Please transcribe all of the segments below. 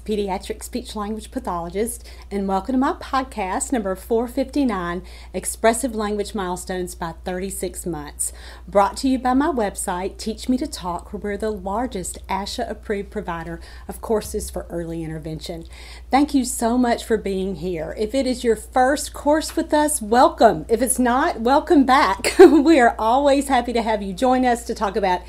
Pediatric speech language pathologist, and welcome to my podcast number 459 Expressive Language Milestones by 36 Months. Brought to you by my website, Teach Me to Talk, where we're the largest ASHA approved provider of courses for early intervention. Thank you so much for being here. If it is your first course with us, welcome. If it's not, welcome back. we are always happy to have you join us to talk about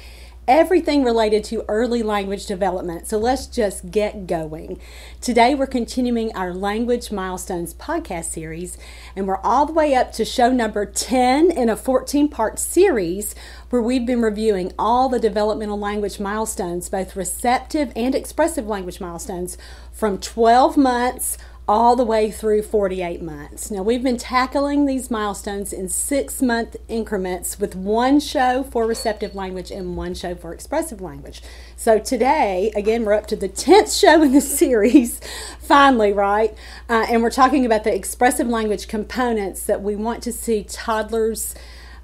everything related to early language development. So let's just get going. Today we're continuing our Language Milestones podcast series, and we're all the way up to show number 10 in a 14 part series where we've been reviewing all the developmental language milestones, both receptive and expressive language milestones, from 12 months all the way through 48 months. Now, we've been tackling these milestones in six month increments with one show for receptive language and one show for expressive language. So, today, again, we're up to the 10th show in the series, finally, right? Uh, and we're talking about the expressive language components that we want to see toddlers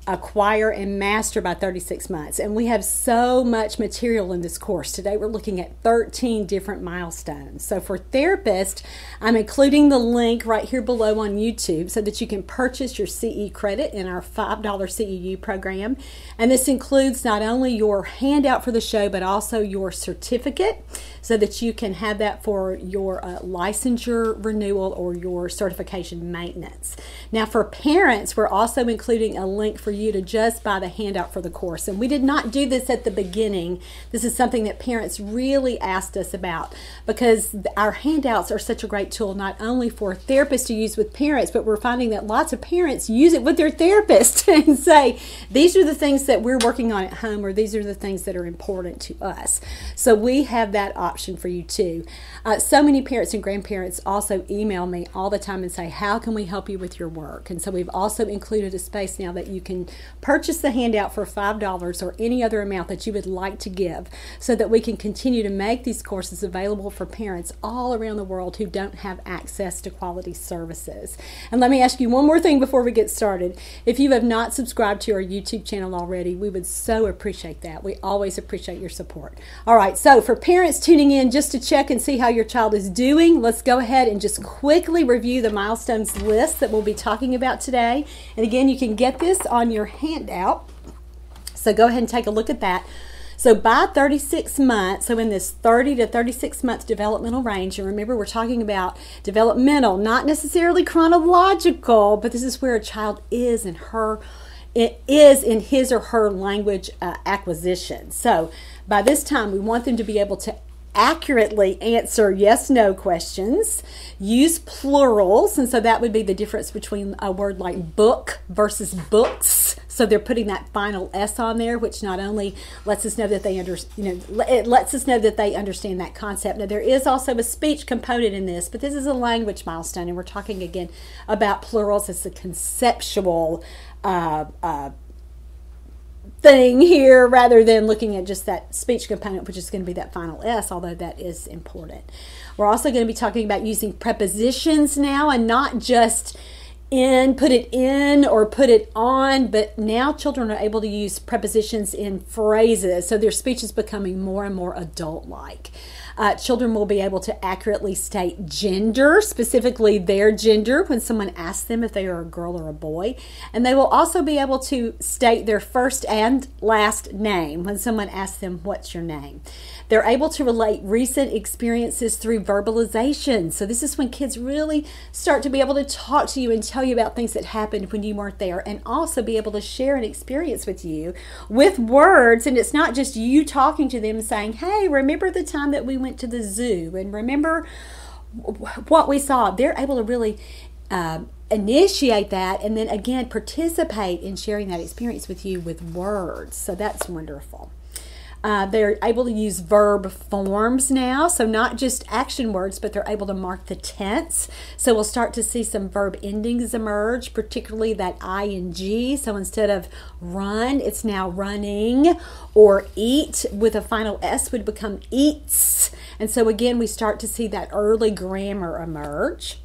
acquire and master by 36 months. And we have so much material in this course. Today we're looking at 13 different milestones. So for therapists, I'm including the link right here below on YouTube so that you can purchase your CE credit in our $5 CEU program. And this includes not only your handout for the show, but also your certificate so that you can have that for your uh, licensure renewal or your certification maintenance. Now, for parents, we're also including a link for you to just buy the handout for the course. And we did not do this at the beginning. This is something that parents really asked us about because our handouts are such a great tool, not only for therapists to use with parents, but we're finding that lots of parents use it with their therapist and say, these are the things that we're working on at home, or these are the things that are important to us. So we have that option for you too. Uh, so many parents and grandparents also email me all the time and say, How can we help you with your work? And so we've also included a space now that you can purchase the handout for $5 or any other amount that you would like to give so that we can continue to make these courses available for parents all around the world who don't have access to quality services. And let me ask you one more thing before we get started. If you have not subscribed to our YouTube channel already, we would so appreciate that. We always appreciate your support. All right, so for parents tuning tuning in just to check and see how your child is doing, let's go ahead and just quickly review the milestones list that we'll be talking about today. And again, you can get this on your handout. So go ahead and take a look at that. So by 36 months, so in this 30 to 36 month developmental range, and remember we're talking about developmental, not necessarily chronological, but this is where a child is in her it is in his or her language uh, acquisition. So by this time, we want them to be able to accurately answer yes no questions, use plurals, and so that would be the difference between a word like book versus books. So they're putting that final S on there, which not only lets us know that they under, you know, it lets us know that they understand that concept. Now there is also a speech component in this, but this is a language milestone, and we're talking again about plurals as a conceptual uh, uh, thing here rather than looking at just that speech component, which is going to be that final S, although that is important. We're also going to be talking about using prepositions now and not just in, put it in, or put it on, but now children are able to use prepositions in phrases, so their speech is becoming more and more adult like. Uh, children will be able to accurately state gender, specifically their gender, when someone asks them if they are a girl or a boy. And they will also be able to state their first and last name when someone asks them, What's your name? They're able to relate recent experiences through verbalization. So, this is when kids really start to be able to talk to you and tell you about things that happened when you weren't there, and also be able to share an experience with you with words. And it's not just you talking to them saying, Hey, remember the time that we went to the zoo and remember what we saw. They're able to really uh, initiate that and then again participate in sharing that experience with you with words. So that's wonderful. Uh, they're able to use verb forms now, so not just action words, but they're able to mark the tense. So we'll start to see some verb endings emerge, particularly that ing. So instead of run, it's now running, or eat with a final S would become eats. And so again, we start to see that early grammar emerge.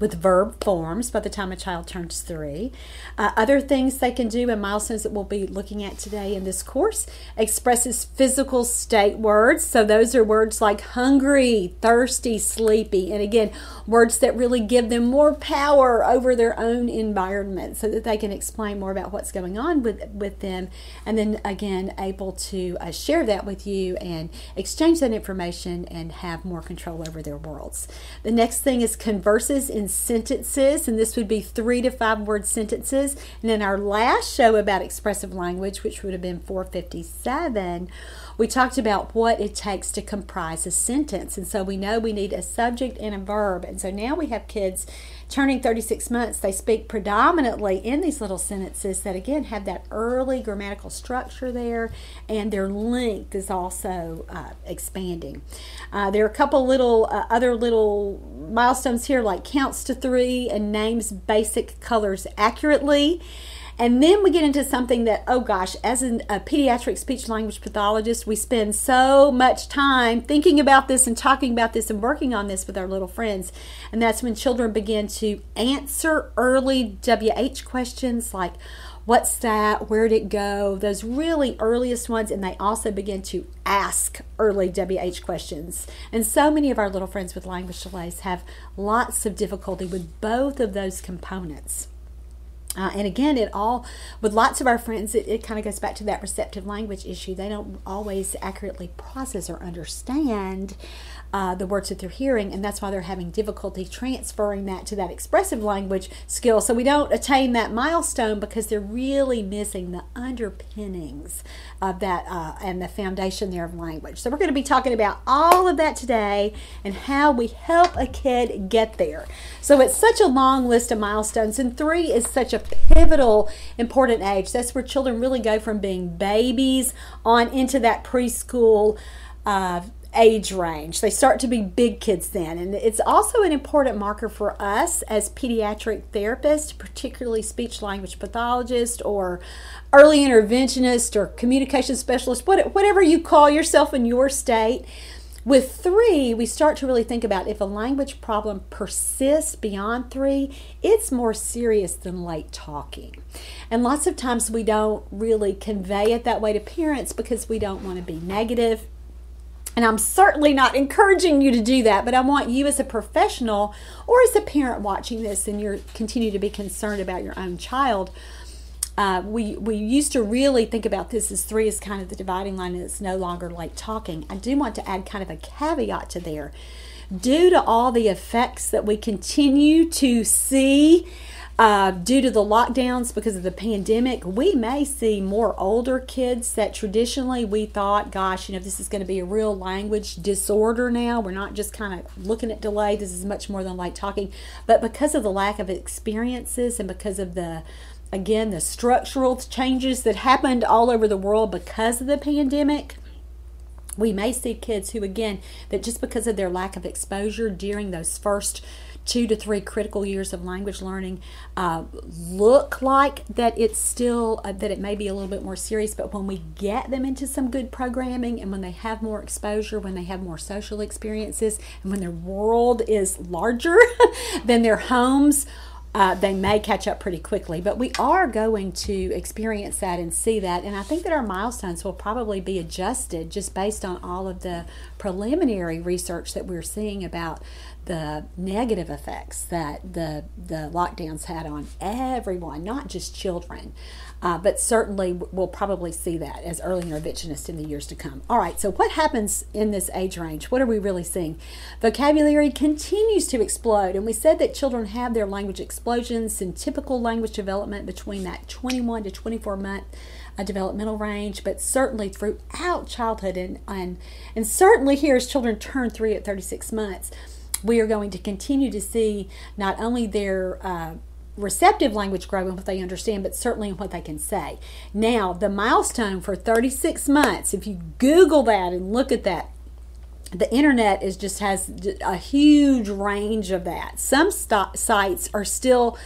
With verb forms by the time a child turns three. Uh, other things they can do and milestones that we'll be looking at today in this course expresses physical state words. So those are words like hungry, thirsty, sleepy, and again, words that really give them more power over their own environment so that they can explain more about what's going on with, with them. And then again, able to uh, share that with you and exchange that information and have more control over their worlds. The next thing is converses in sentences, and this would be three to five word sentences. And in our last show about expressive language, which would have been 457, we talked about what it takes to comprise a sentence. And so we know we need a subject and a verb. And so now we have kids turning 36 months, they speak predominantly in these little sentences that again have that early grammatical structure there, and their length is also uh, expanding. Uh, there are a couple little uh, other little milestones here, like counts to three and names basic colors accurately. And then we get into something that, oh gosh, as an, a pediatric speech language pathologist, we spend so much time thinking about this and talking about this and working on this with our little friends. And that's when children begin to answer early WH questions like, what's that? Where'd it go? Those really earliest ones. And they also begin to ask early WH questions. And so many of our little friends with language delays have lots of difficulty with both of those components. Uh, and again, it all, with lots of our friends, it, it kind of goes back to that receptive language issue. They don't always accurately process or understand uh, the words that they're hearing, and that's why they're having difficulty transferring that to that expressive language skill. So we don't attain that milestone because they're really missing the underpinnings of that uh, and the foundation there of language. So we're going to be talking about all of that today and how we help a kid get there. So it's such a long list of milestones, and three is such a pivotal, important age. That's where children really go from being babies on into that preschool. Uh, age range. They start to be big kids then. And it's also an important marker for us as pediatric therapists, particularly speech language pathologists or early interventionists or communication specialists, whatever you call yourself in your state. With three, we start to really think about if a language problem persists beyond three, it's more serious than late talking. And lots of times we don't really convey it that way to parents because we don't want to be negative and I'm certainly not encouraging you to do that, but I want you as a professional or as a parent watching this and you're continue to be concerned about your own child. Uh, we we used to really think about this as three is kind of the dividing line and it's no longer like talking. I do want to add kind of a caveat to there. Due to all the effects that we continue to see uh, due to the lockdowns because of the pandemic, we may see more older kids that traditionally we thought, gosh, you know, this is going to be a real language disorder now. We're not just kind of looking at delay. This is much more than like talking. But because of the lack of experiences and because of the again the structural changes that happened all over the world because of the pandemic we may see kids who again that just because of their lack of exposure during those first two to three critical years of language learning uh, look like that it's still uh, that it may be a little bit more serious but when we get them into some good programming and when they have more exposure when they have more social experiences and when their world is larger than their homes uh, they may catch up pretty quickly. But we are going to experience that and see that. And I think that our milestones will probably be adjusted just based on all of the preliminary research that we're seeing about the negative effects that the the lockdowns had on everyone, not just children. Uh, but certainly we'll probably see that as early interventionists in the years to come. All right, so what happens in this age range? What are we really seeing? Vocabulary continues to explode, and we said that children have their language explosions in typical language development between that 21 to 24 month uh, developmental range, but certainly throughout childhood, and, and, and certainly here as children turn three at 36 months we are going to continue to see not only their uh, receptive language grow in what they understand, but certainly in what they can say. Now, the milestone for 36 months, if you Google that and look at that, the internet is just has a huge range of that. Some st- sites are still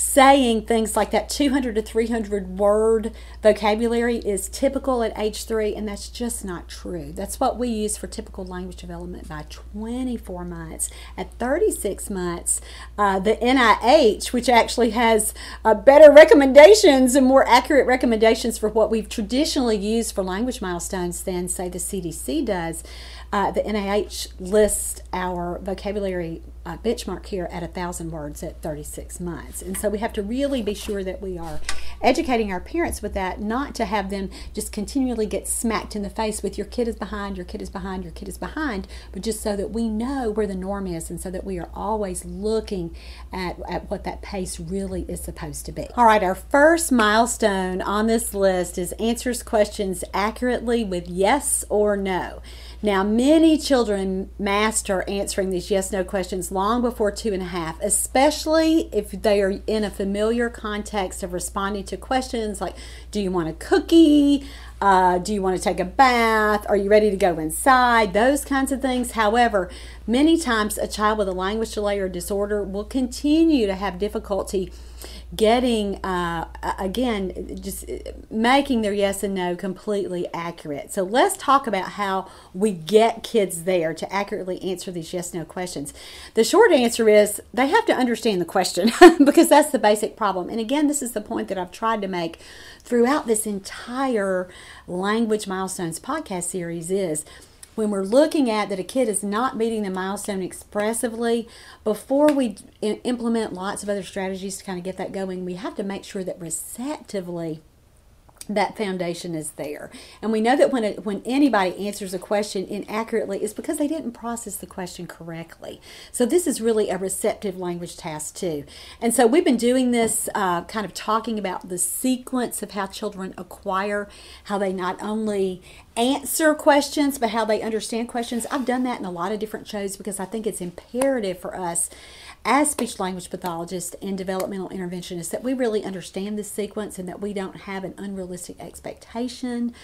saying things like that 200 to 300 word vocabulary is typical at age three, and that's just not true. That's what we use for typical language development by 24 months. At 36 months, uh, the NIH, which actually has uh, better recommendations and more accurate recommendations for what we've traditionally used for language milestones than, say, the CDC does, uh, the NIH lists our vocabulary uh, benchmark here at a thousand words at 36 months. And so we have to really be sure that we are educating our parents with that, not to have them just continually get smacked in the face with your kid is behind, your kid is behind, your kid is behind, but just so that we know where the norm is and so that we are always looking at, at what that pace really is supposed to be. All right, our first milestone on this list is answers questions accurately with yes or no. Now, many children master answering these yes no questions long before two and a half, especially if they are in a familiar context of responding to questions like Do you want a cookie? Uh, do you want to take a bath? Are you ready to go inside? Those kinds of things. However, many times a child with a language delay or disorder will continue to have difficulty getting uh, again just making their yes and no completely accurate. So let's talk about how we get kids there to accurately answer these yes no questions. The short answer is they have to understand the question because that's the basic problem. And again this is the point that i've tried to make throughout this entire language milestones podcast series is when we're looking at that a kid is not meeting the milestone expressively, before we implement lots of other strategies to kind of get that going, we have to make sure that receptively that foundation is there. And we know that when it, when anybody answers a question inaccurately, it's because they didn't process the question correctly. So this is really a receptive language task too. And so we've been doing this, uh, kind of talking about the sequence of how children acquire, how they not only answer questions, but how they understand questions. I've done that in a lot of different shows because I think it's imperative for us as speech language pathologists and developmental interventionists that we really understand this sequence and that we don't have an unrealistic expectation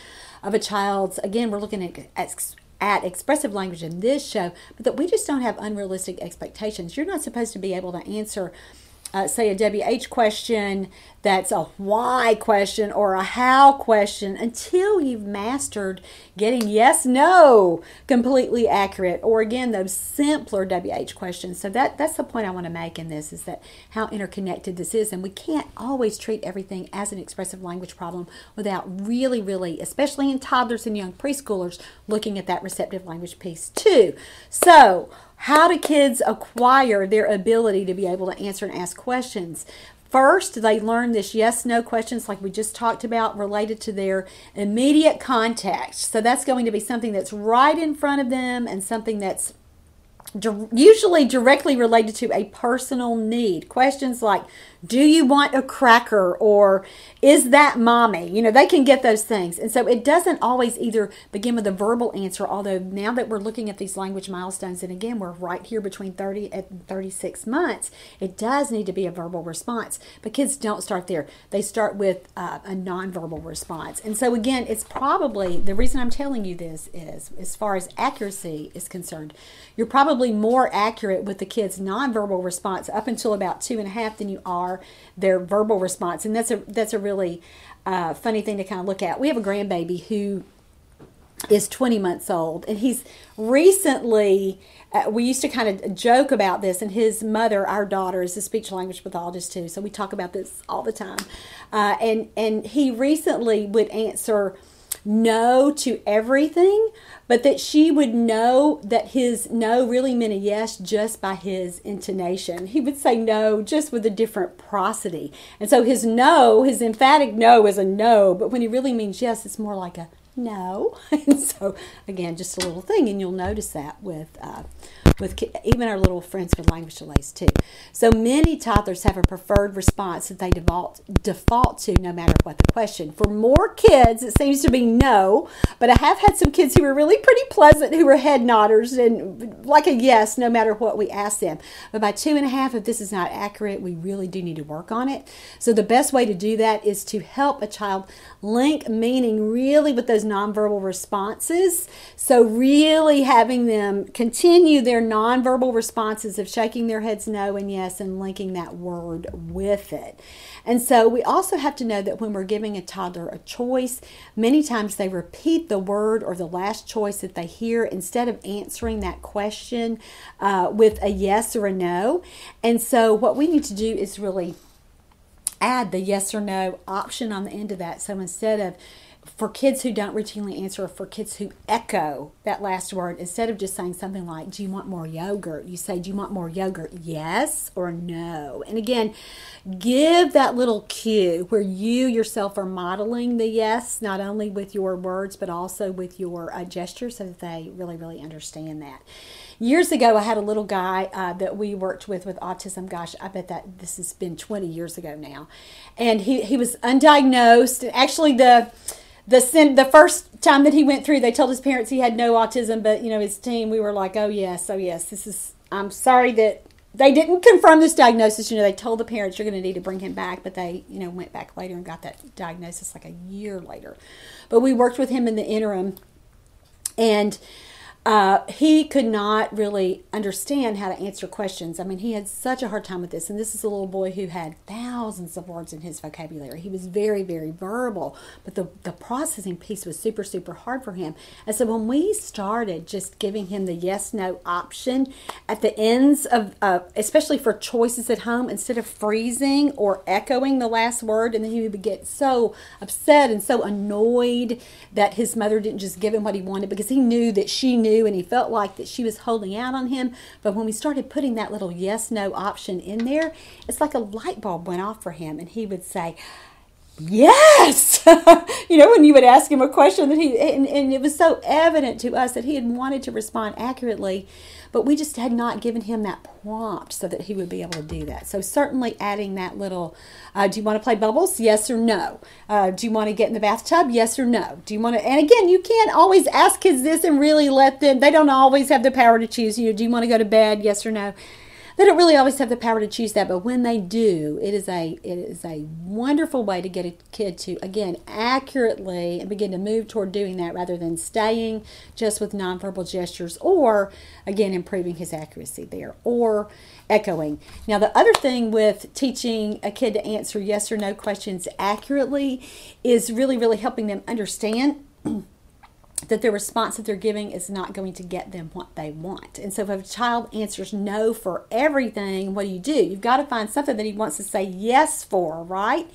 of a child's again we're looking at, at at expressive language in this show, but that we just don't have unrealistic expectations. You're not supposed to be able to answer uh, say a WH question that's a why question or a how question until you've mastered getting yes, no completely accurate, or again, those simpler WH questions. So that, that's the point I want to make in this is that how interconnected this is. And we can't always treat everything as an expressive language problem without really, really, especially in toddlers and young preschoolers, looking at that receptive language piece too. So, how do kids acquire their ability to be able to answer and ask questions? First, they learn this yes no questions, like we just talked about, related to their immediate context. So that's going to be something that's right in front of them and something that's usually directly related to a personal need. Questions like, do you want a cracker or is that mommy? You know, they can get those things. And so it doesn't always either begin with a verbal answer, although now that we're looking at these language milestones, and again, we're right here between 30 and 36 months, it does need to be a verbal response. But kids don't start there. They start with uh, a nonverbal response. And so again, it's probably the reason I'm telling you this is as far as accuracy is concerned, you're probably more accurate with the kids' nonverbal response up until about two and a half than you are their verbal response. And that's a that's a really uh, funny thing to kind of look at. We have a grandbaby who is 20 months old, and he's recently. Uh, we used to kind of joke about this, and his mother, our daughter, is a speech language pathologist too, so we talk about this all the time. Uh, and and he recently would answer no to everything, but that she would know that his no really meant a yes just by his intonation. He would say no just with a different prosody. And so his no, his emphatic no is a no, but when he really means yes, it's more like a no. And so, again, just a little thing, and you'll notice that with uh, with even our little friends with language delays too. So many toddlers have a preferred response that they default default to no matter what the question. For more kids, it seems to be no, but I have had some kids who were really pretty pleasant, who were head nodders and like a yes no matter what we ask them. But by two and a half, if this is not accurate, we really do need to work on it. So the best way to do that is to help a child link meaning really with those nonverbal responses. So really having them continue their nonverbal responses of shaking their heads no and yes and linking that word with it. And so we also have to know that when we're giving a toddler a choice, many times they repeat the word or the last choice that they hear instead of answering that question uh, with a yes or a no. And so what we need to do is really add the yes or no option on the end of that. So instead of for kids who don't routinely answer, or for kids who echo that last word, instead of just saying something like, Do you want more yogurt? You say, Do you want more yogurt? Yes or no. And again, give that little cue where you yourself are modeling the yes, not only with your words, but also with your uh, gestures, so that they really, really understand that. Years ago, I had a little guy uh, that we worked with with autism. Gosh, I bet that this has been 20 years ago now. And he, he was undiagnosed. Actually, the the the first time that he went through, they told his parents he had no autism, but you know his team, we were like, oh yes, oh yes, this is. I'm sorry that they didn't confirm this diagnosis. You know, they told the parents you're going to need to bring him back, but they you know went back later and got that diagnosis like a year later. But we worked with him in the interim, and uh, he could not really understand how to answer questions. I mean, he had such a hard time with this. And this is a little boy who had thousands of words in his vocabulary. He was very, very verbal, but the, the processing piece was super, super hard for him. And so when we started just giving him the yes no option at the ends of, uh, especially for choices at home, instead of freezing or echoing the last word, and then he would get so upset and so annoyed that his mother didn't just give him what he wanted because he knew that she knew and he felt like that she was holding out on him. But when we started putting that little yes no option in there, it's like a light bulb went off for him and he would say, Yes! you know, when you would ask him a question that he, and, and it was so evident to us that he had wanted to respond accurately but we just had not given him that prompt so that he would be able to do that. So certainly adding that little, uh, do you want to play bubbles? Yes or no. Uh, do you want to get in the bathtub? Yes or no. Do you want to? And again, you can't always ask kids this and really let them. They don't always have the power to choose. You know, do you want to go to bed? Yes or no they don't really always have the power to choose that, but when they do, it is a it is a wonderful way to get a kid to again accurately and begin to move toward doing that rather than staying just with nonverbal gestures or again improving his accuracy there or echoing. Now the other thing with teaching a kid to answer yes or no questions accurately is really really helping them understand that the response that they're giving is not going to get them what they want. And so if a child answers no for everything, what do you do? You've got to find something that he wants to say yes for, right?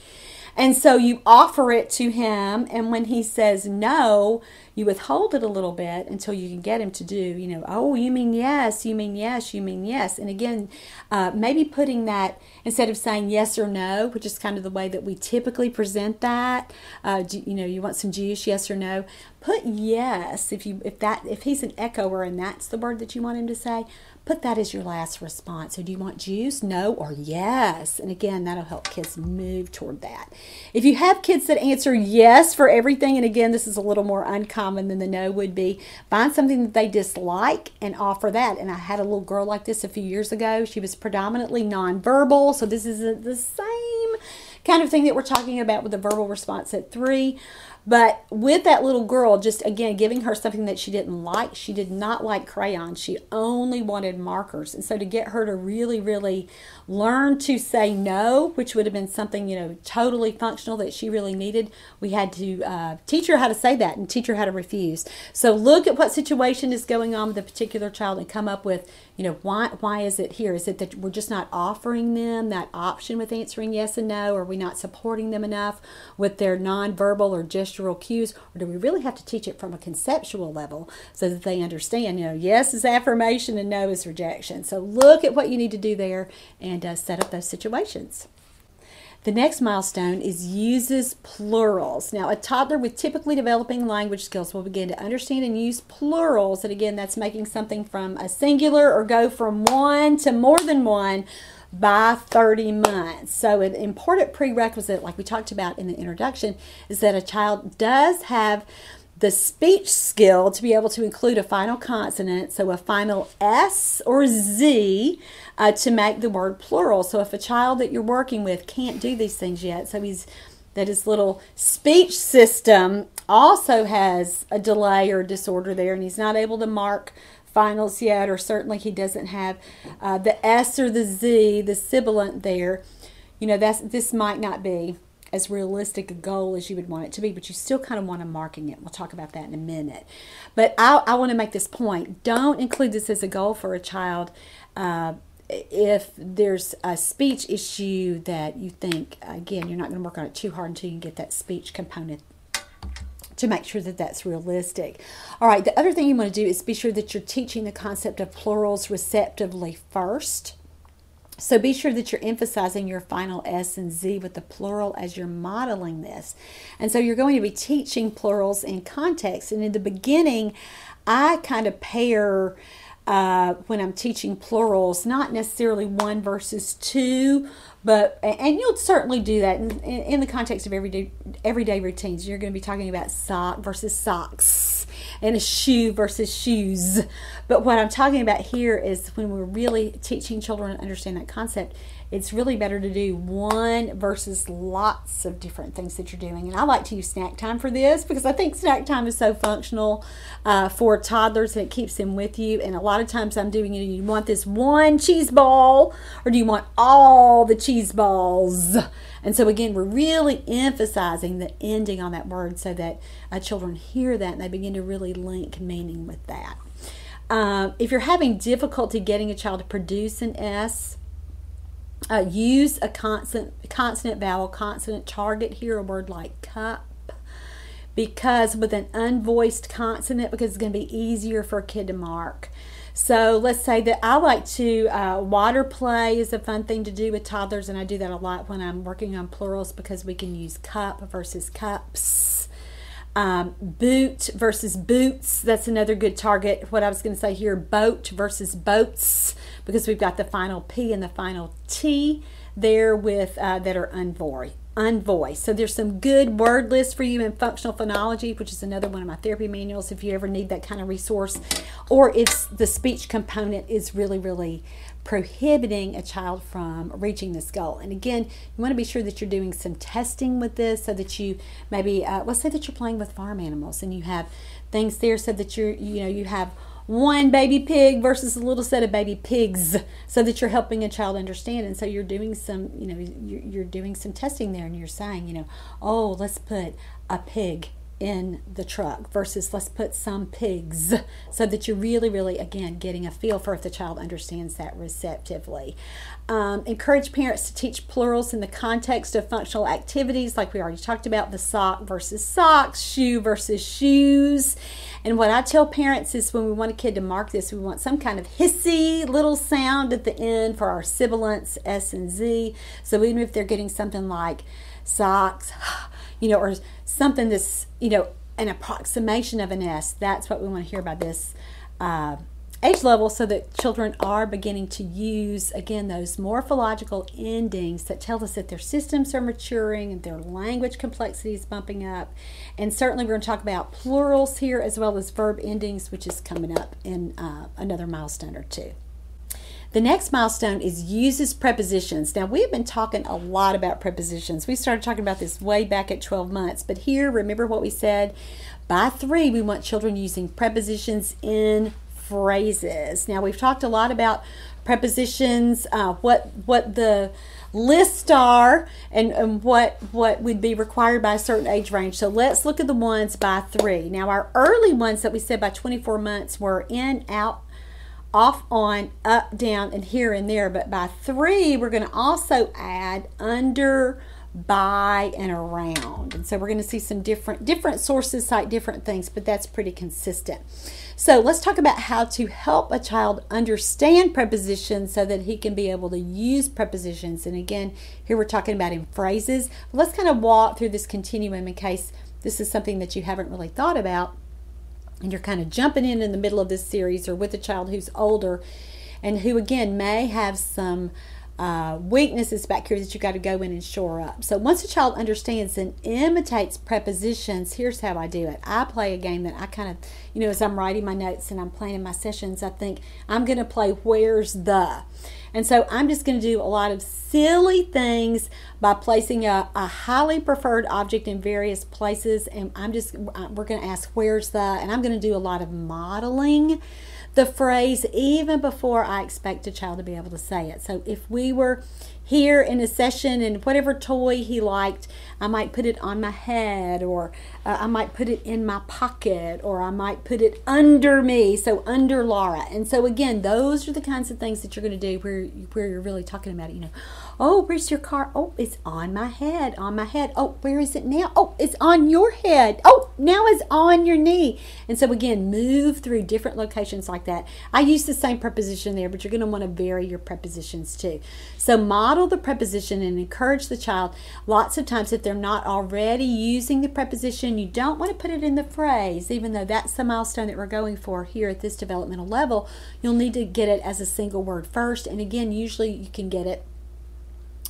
And so you offer it to him, and when he says no, you withhold it a little bit until you can get him to do, you know, oh, you mean yes, you mean yes, you mean yes. And again, uh, maybe putting that instead of saying yes or no, which is kind of the way that we typically present that. Uh, do, you know, you want some juice, yes or no. Put yes if you if that if he's an echoer and that's the word that you want him to say put that as your last response. So, do you want juice? No or yes? And again, that'll help kids move toward that. If you have kids that answer yes for everything, and again, this is a little more uncommon than the no would be, find something that they dislike and offer that. And I had a little girl like this a few years ago. She was predominantly nonverbal, so this is the same kind of thing that we're talking about with the verbal response at three. But with that little girl, just again giving her something that she didn't like, she did not like crayons. She only wanted markers. And so to get her to really, really learn to say no, which would have been something, you know, totally functional that she really needed, we had to uh, teach her how to say that and teach her how to refuse. So look at what situation is going on with a particular child and come up with, you know, why, why is it here? Is it that we're just not offering them that option with answering yes and no? Are we not supporting them enough with their nonverbal or gestural cues, or do we really have to teach it from a conceptual level so that they understand, you know, yes is affirmation and no is rejection? So look at what you need to do there and uh, set up those situations. The next milestone is uses plurals. Now, a toddler with typically developing language skills will begin to understand and use plurals. And again, that's making something from a singular or go from one to more than one by 30 months. So, an important prerequisite, like we talked about in the introduction, is that a child does have the speech skill to be able to include a final consonant, so a final S or Z, uh, to make the word plural. So, if a child that you're working with can't do these things yet, so he's that his little speech system also has a delay or disorder there, and he's not able to mark finals yet, or certainly he doesn't have uh, the S or the Z, the sibilant there, you know, that's this might not be as realistic a goal as you would want it to be, but you still kind of want to marking it. We'll talk about that in a minute. But I, I want to make this point. Don't include this as a goal for a child uh, if there's a speech issue that you think, again, you're not going to work on it too hard until you get that speech component to make sure that that's realistic. All right, the other thing you want to do is be sure that you're teaching the concept of plurals receptively first. So be sure that you're emphasizing your final S and Z with the plural as you're modeling this. And so you're going to be teaching plurals in context. And in the beginning, I kind of pair uh, when I'm teaching plurals, not necessarily one versus two, but and you'll certainly do that in, in, the context of everyday everyday routines. You're going to be talking about sock versus socks and a shoe versus shoes. But what I'm talking about here is when we're really teaching children to understand that concept, it's really better to do one versus lots of different things that you're doing. And I like to use snack time for this because I think snack time is so functional uh, for toddlers and it keeps them with you. And a lot of times I'm doing it, you want this one cheese ball or do you want all the cheese balls? And so, again, we're really emphasizing the ending on that word so that uh, children hear that and they begin to really link meaning with that. Uh, if you're having difficulty getting a child to produce an S, uh, use a consonant, consonant vowel, consonant target here, a word like cup, because with an unvoiced consonant, because it's going to be easier for a kid to mark. So let's say that I like to, uh, water play is a fun thing to do with toddlers, and I do that a lot when I'm working on plurals because we can use cup versus cups. Um, boot versus boots, that's another good target. What I was going to say here, boat versus boats because we've got the final P and the final T there with uh, that are unvoiced. Unvoiced. So there's some good word lists for you in functional phonology, which is another one of my therapy manuals if you ever need that kind of resource, or if the speech component is really, really prohibiting a child from reaching this goal. And again, you want to be sure that you're doing some testing with this so that you maybe, uh, let's say that you're playing with farm animals and you have things there so that you're, you know, you have one baby pig versus a little set of baby pigs so that you're helping a child understand. And so you're doing some you know you're, doing some testing there and you're saying you know oh let's put a pig in the truck versus let's put some pigs so that you're really really again getting a feel for if the child understands that receptively um, encourage parents to teach plurals in the context of functional activities like we already talked about the sock versus socks shoe versus shoes and what i tell parents is when we want a kid to mark this we want some kind of hissy little sound at the end for our sibilants s and z so even if they're getting something like socks you know or something that's, you know, an approximation of an S. That's what we want to hear about this uh, age level so that children are beginning to use, again, those morphological endings that tell us that their systems are maturing and their language complexity is bumping up. And certainly, we're going to talk about plurals here as well as verb endings, which is coming up in uh, another milestone or two. The next milestone is uses prepositions. Now, we've been talking a lot about prepositions. We started talking about this way back at 12 months, but here, remember what we said? By three, we want children using prepositions in phrases. Now, we've talked a lot about prepositions, uh, what what the lists are, and, and what what would be required by a certain age range. So let's look at the ones by three. Now, our early ones that we said by 24 months were in, out, off, on, up, down, and here and there. But by three, we're going to also add under, by, and around. And so we're going to see some different different sources cite different things, but that's pretty consistent. So let's talk about how to help a child understand prepositions so that he can be able to use prepositions. And again, here we're talking about in phrases. Let's kind of walk through this continuum in case this is something that you haven't really thought about and you're kind of jumping in in the middle of this series or with a child who's older and who again may have some uh, weaknesses back here that you got to go in and shore up. So once a child understands and imitates prepositions, here's how I do it. I play a game that I kind of, you know, as I'm writing my notes and I'm planning my sessions, I think I'm going to play Where's the? And so I'm just going to do a lot of silly things by placing a, a highly preferred object in various places. And I'm just, uh, we're going to ask, Where's the? And I'm going to do a lot of modeling the phrase even before I expect a child to be able to say it. So if we were here in a session and whatever toy he liked, I might put it on my head or uh, I might put it in my pocket or I might put it under me, so under Laura. And so again, those are the kinds of things that you're going to do where where you're really talking about it, you know. Oh, where's your car? Oh, it's on my head, on my head. Oh, where is it now? Oh, it's on your head. Oh, now it's on your knee. And so again, move through different locations like that. I use the same preposition there, but you're going to want to vary your prepositions too. So model the preposition and encourage the child. Lots of times if they're not already using the preposition, you don't want to put it in the phrase, even though that's the milestone that we're going for here at this developmental level. You'll need to get it as a single word first. And again, usually you can get it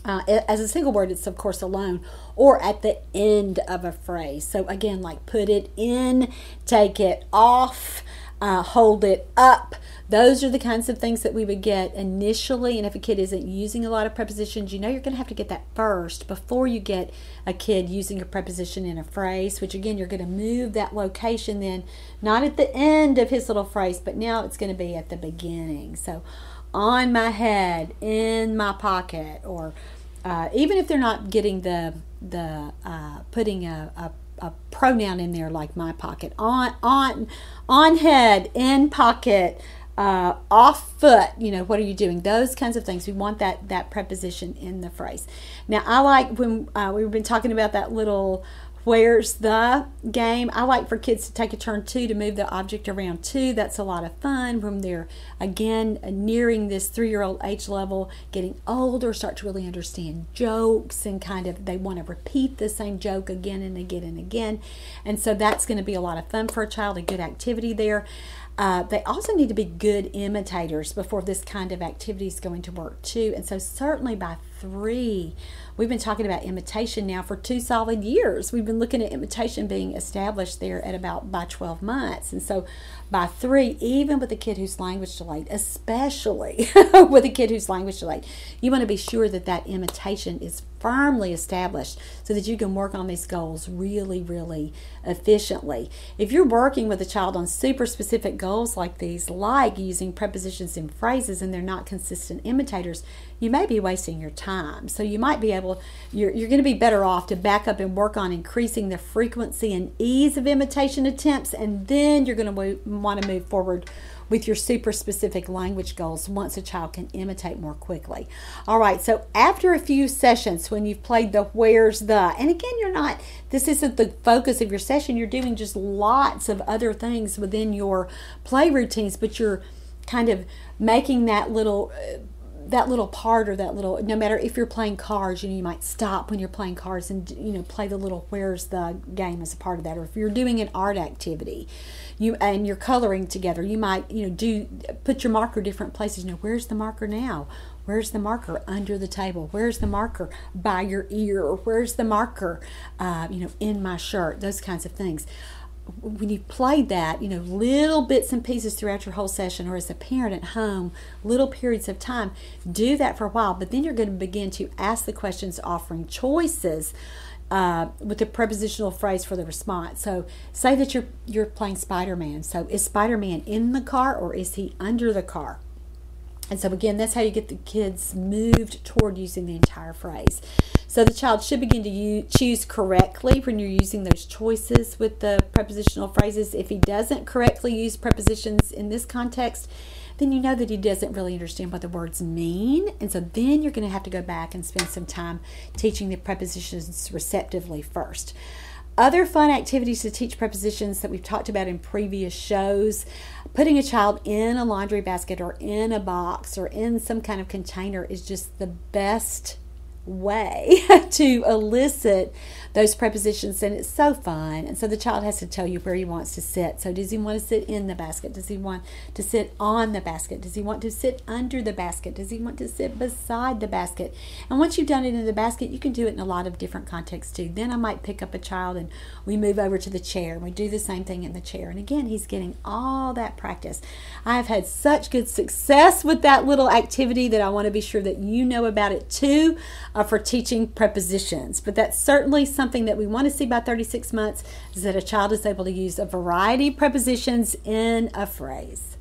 uh, as a single word, it's of course alone, or at the end of a phrase. So again, like put it in, take it off, uh, hold it up. Those are the kinds of things that we would get initially. And if a kid isn't using a lot of prepositions, you know you're going to have to get that first before you get a kid using a preposition in a phrase, which again, you're going to move that location then, not at the end of his little phrase, but now it's going to be at the beginning. So on my head, in my pocket, or uh, even if they're not getting the the uh, putting a, a, a, pronoun in there like my pocket on on on head in pocket uh, off foot you know what are you doing? Those kinds of things. We want that that preposition in the phrase. Now i like when uh, we've been talking about that little Where's the game? I like for kids to take a turn too to move the object around too. That's a lot of fun when they're again nearing this three year old age level, getting older, start to really understand jokes and kind of they want to repeat the same joke again and again and again. And so that's going to be a lot of fun for a child, a good activity there. Uh, they also need to be good imitators before this kind of activity is going to work too. And so, certainly by three, we've been talking about imitation now for two solid years. We've been looking at imitation being established there at about by 12 months. And so, by three, even with a kid who's language delayed, especially with a kid who's language delayed, you want to be sure that that imitation is firmly established so that you can work on these goals really, really efficiently. If you're working with a child on super specific goals like these, like using prepositions and phrases, and they're not consistent imitators, you may be wasting your time. So you might be able, you're, you're going to be better off to back up and work on increasing the frequency and ease of imitation attempts, and then you're going to want to move forward with your super specific language goals once a child can imitate more quickly. All right, so after a few sessions, when you've played the where's the, and again, you're not, this isn't the focus of your session, you're doing just lots of other things within your play routines, but you're kind of making that little. Uh, that little part or that little no matter if you're playing cards you know you might stop when you're playing cards and you know play the little where's the game as a part of that or if you're doing an art activity you and you're coloring together you might you know do put your marker different places you know where's the marker now Where's the marker under the table? Where's the marker by your ear? Where's the marker, uh, you know, in my shirt? Those kinds of things when you played that, you know, little bits and pieces throughout your whole session, or as a parent at home, little periods of time, do that for a while. But then you're going to begin to ask the questions, offering choices uh, with the prepositional phrase for the response. So, say that you're you're playing Spider Man. So, is Spider Man in the car or is he under the car? And so, again, that's how you get the kids moved toward using the entire phrase. So, the child should begin to choose correctly when you're using those choices with the prepositional phrases. If he doesn't correctly use prepositions in this context, then you know that he doesn't really understand what the words mean. And so then you're going to have to go back and spend some time teaching the prepositions receptively first. Other fun activities to teach prepositions that we've talked about in previous shows putting a child in a laundry basket or in a box or in some kind of container is just the best way to elicit those prepositions and it's so fun and so the child has to tell you where he wants to sit. So does he want to sit in the basket? Does he want to sit on the basket? Does he want to sit under the basket? Does he want to sit beside the basket? And once you've done it in the basket you can do it in a lot of different contexts too. Then i might pick up a child and we move over to the chair. And we do the same thing in the chair. And again he's getting all that practice. I've had such good success with that little activity that i want to be sure that you know about it too uh, for teaching prepositions but that's certainly something that we want to see by 36 months is that a child is able to use a variety of prepositions in a phrase.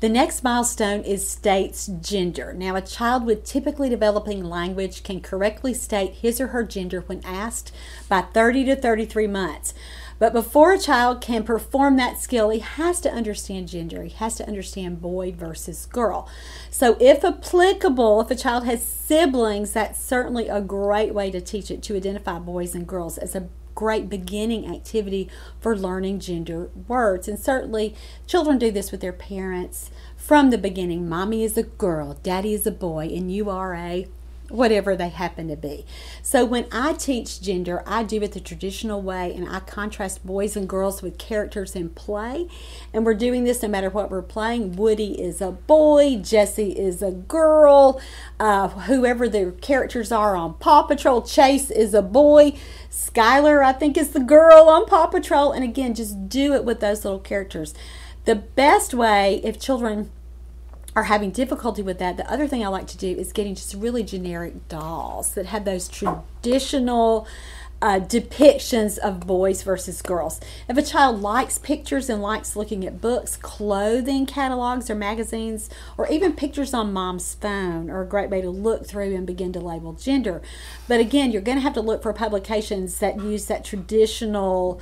The next milestone is states gender. Now, a child with typically developing language can correctly state his or her gender when asked by 30 to 33 months. But before a child can perform that skill, he has to understand gender. He has to understand boy versus girl. So, if applicable, if a child has siblings, that's certainly a great way to teach it to identify boys and girls as a great beginning activity for learning gender words. And certainly, children do this with their parents from the beginning. Mommy is a girl, daddy is a boy, and you are a whatever they happen to be. So when I teach gender, I do it the traditional way and I contrast boys and girls with characters in play. And we're doing this no matter what we're playing. Woody is a boy, Jesse is a girl, uh, whoever the characters are on Paw Patrol, Chase is a boy, Skylar, I think, is the girl on Paw Patrol. And again, just do it with those little characters. The best way, if children are having difficulty with that, the other thing I like to do is getting just really generic dolls that have those traditional uh, depictions of boys versus girls. If a child likes pictures and likes looking at books, clothing catalogs or magazines, or even pictures on mom's phone are a great way to look through and begin to label gender. But again, you're going to have to look for publications that use that traditional.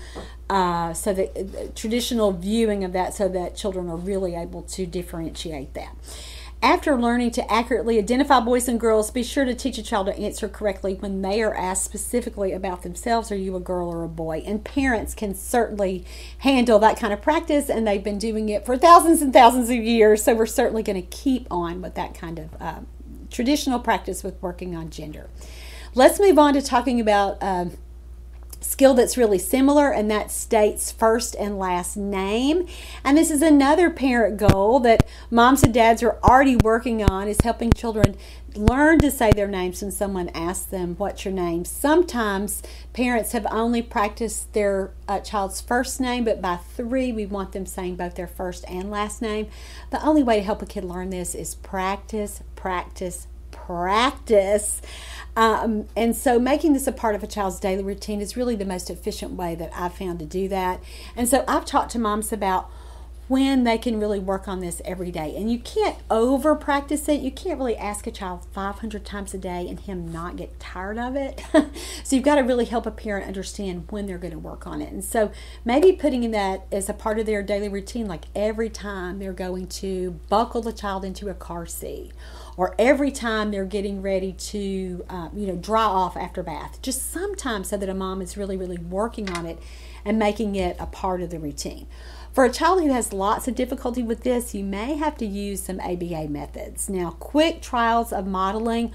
Uh, so the uh, traditional viewing of that so that children are really able to differentiate that. After learning to accurately identify boys and girls, be sure to teach a child to answer correctly when they are asked specifically about themselves are you a girl or a boy? And parents can certainly handle that kind of practice, and they've been doing it for thousands and thousands of years. So we're certainly going to keep on with that kind of uh, traditional practice with working on gender. Let's move on to talking about. Um, skill that's really similar, and that states first and last name. And this is another parent goal that moms and dads are already working on is helping children learn to say their names when someone asks them what's your name sometimes parents have only practiced their uh, child's first name but by three we want them saying both their first and last name the only way to help a kid learn this is practice practice practice um, and so making this a part of a child's daily routine is really the most efficient way that I've found to do that. And so I've talked to moms about when they can really work on this every day. And you can't over practice it. You can't really ask a child 500 times a day and him not get tired of it. so you've got to really help a parent understand when they're going to work on it. And so maybe putting that as a part of their daily routine, like every time they're going to buckle the child into a car seat or every time they're getting ready to, uh, you know, dry off after bath. Just sometimes so that a mom is really, really working on it and making it a part of the routine. For a child who has lots of difficulty with this, you may have to use some ABA methods. Now, quick trials of modeling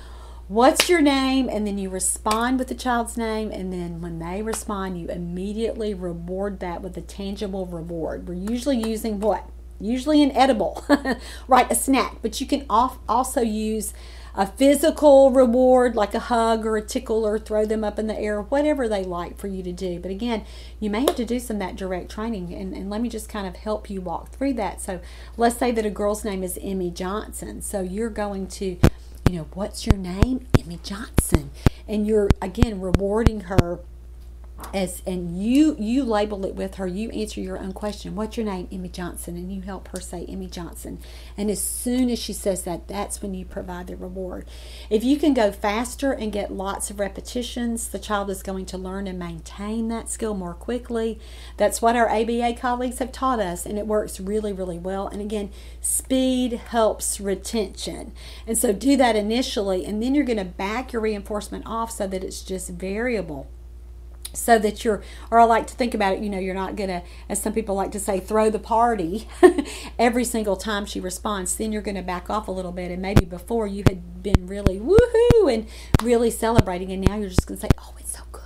what's your name and then you respond with the child's name and then when they respond you immediately reward that with a tangible reward we're usually using what usually an edible, right? A snack. But you can also use a physical reward like a hug or a tickle or throw them up in the air, whatever they like for you to do. But again, you may have to do some that direct training. And, and let me just kind of help you walk through that. So let's say that a girl's name is Emmy Johnson. So you're going to, you know, what's your name? Emmy Johnson. And you're, again, rewarding her as and you you label it with her you answer your own question. What's your name? Emmy johnson. And you help her say emmy johnson. And as soon as she says that that's when you provide the reward. If you can go faster and get lots of repetitions the child is going to learn and maintain that skill more quickly. That's what our aba colleagues have taught us and it works really really well. And again speed helps retention. And so do that initially and then you're going to back your reinforcement off so that it's just variable so that you're or i like to think about it you know you're not gonna as some people like to say throw the party every single time she responds then you're gonna back off a little bit. And maybe before you had been really woohoo and really celebrating and now you're just gonna say oh it's so good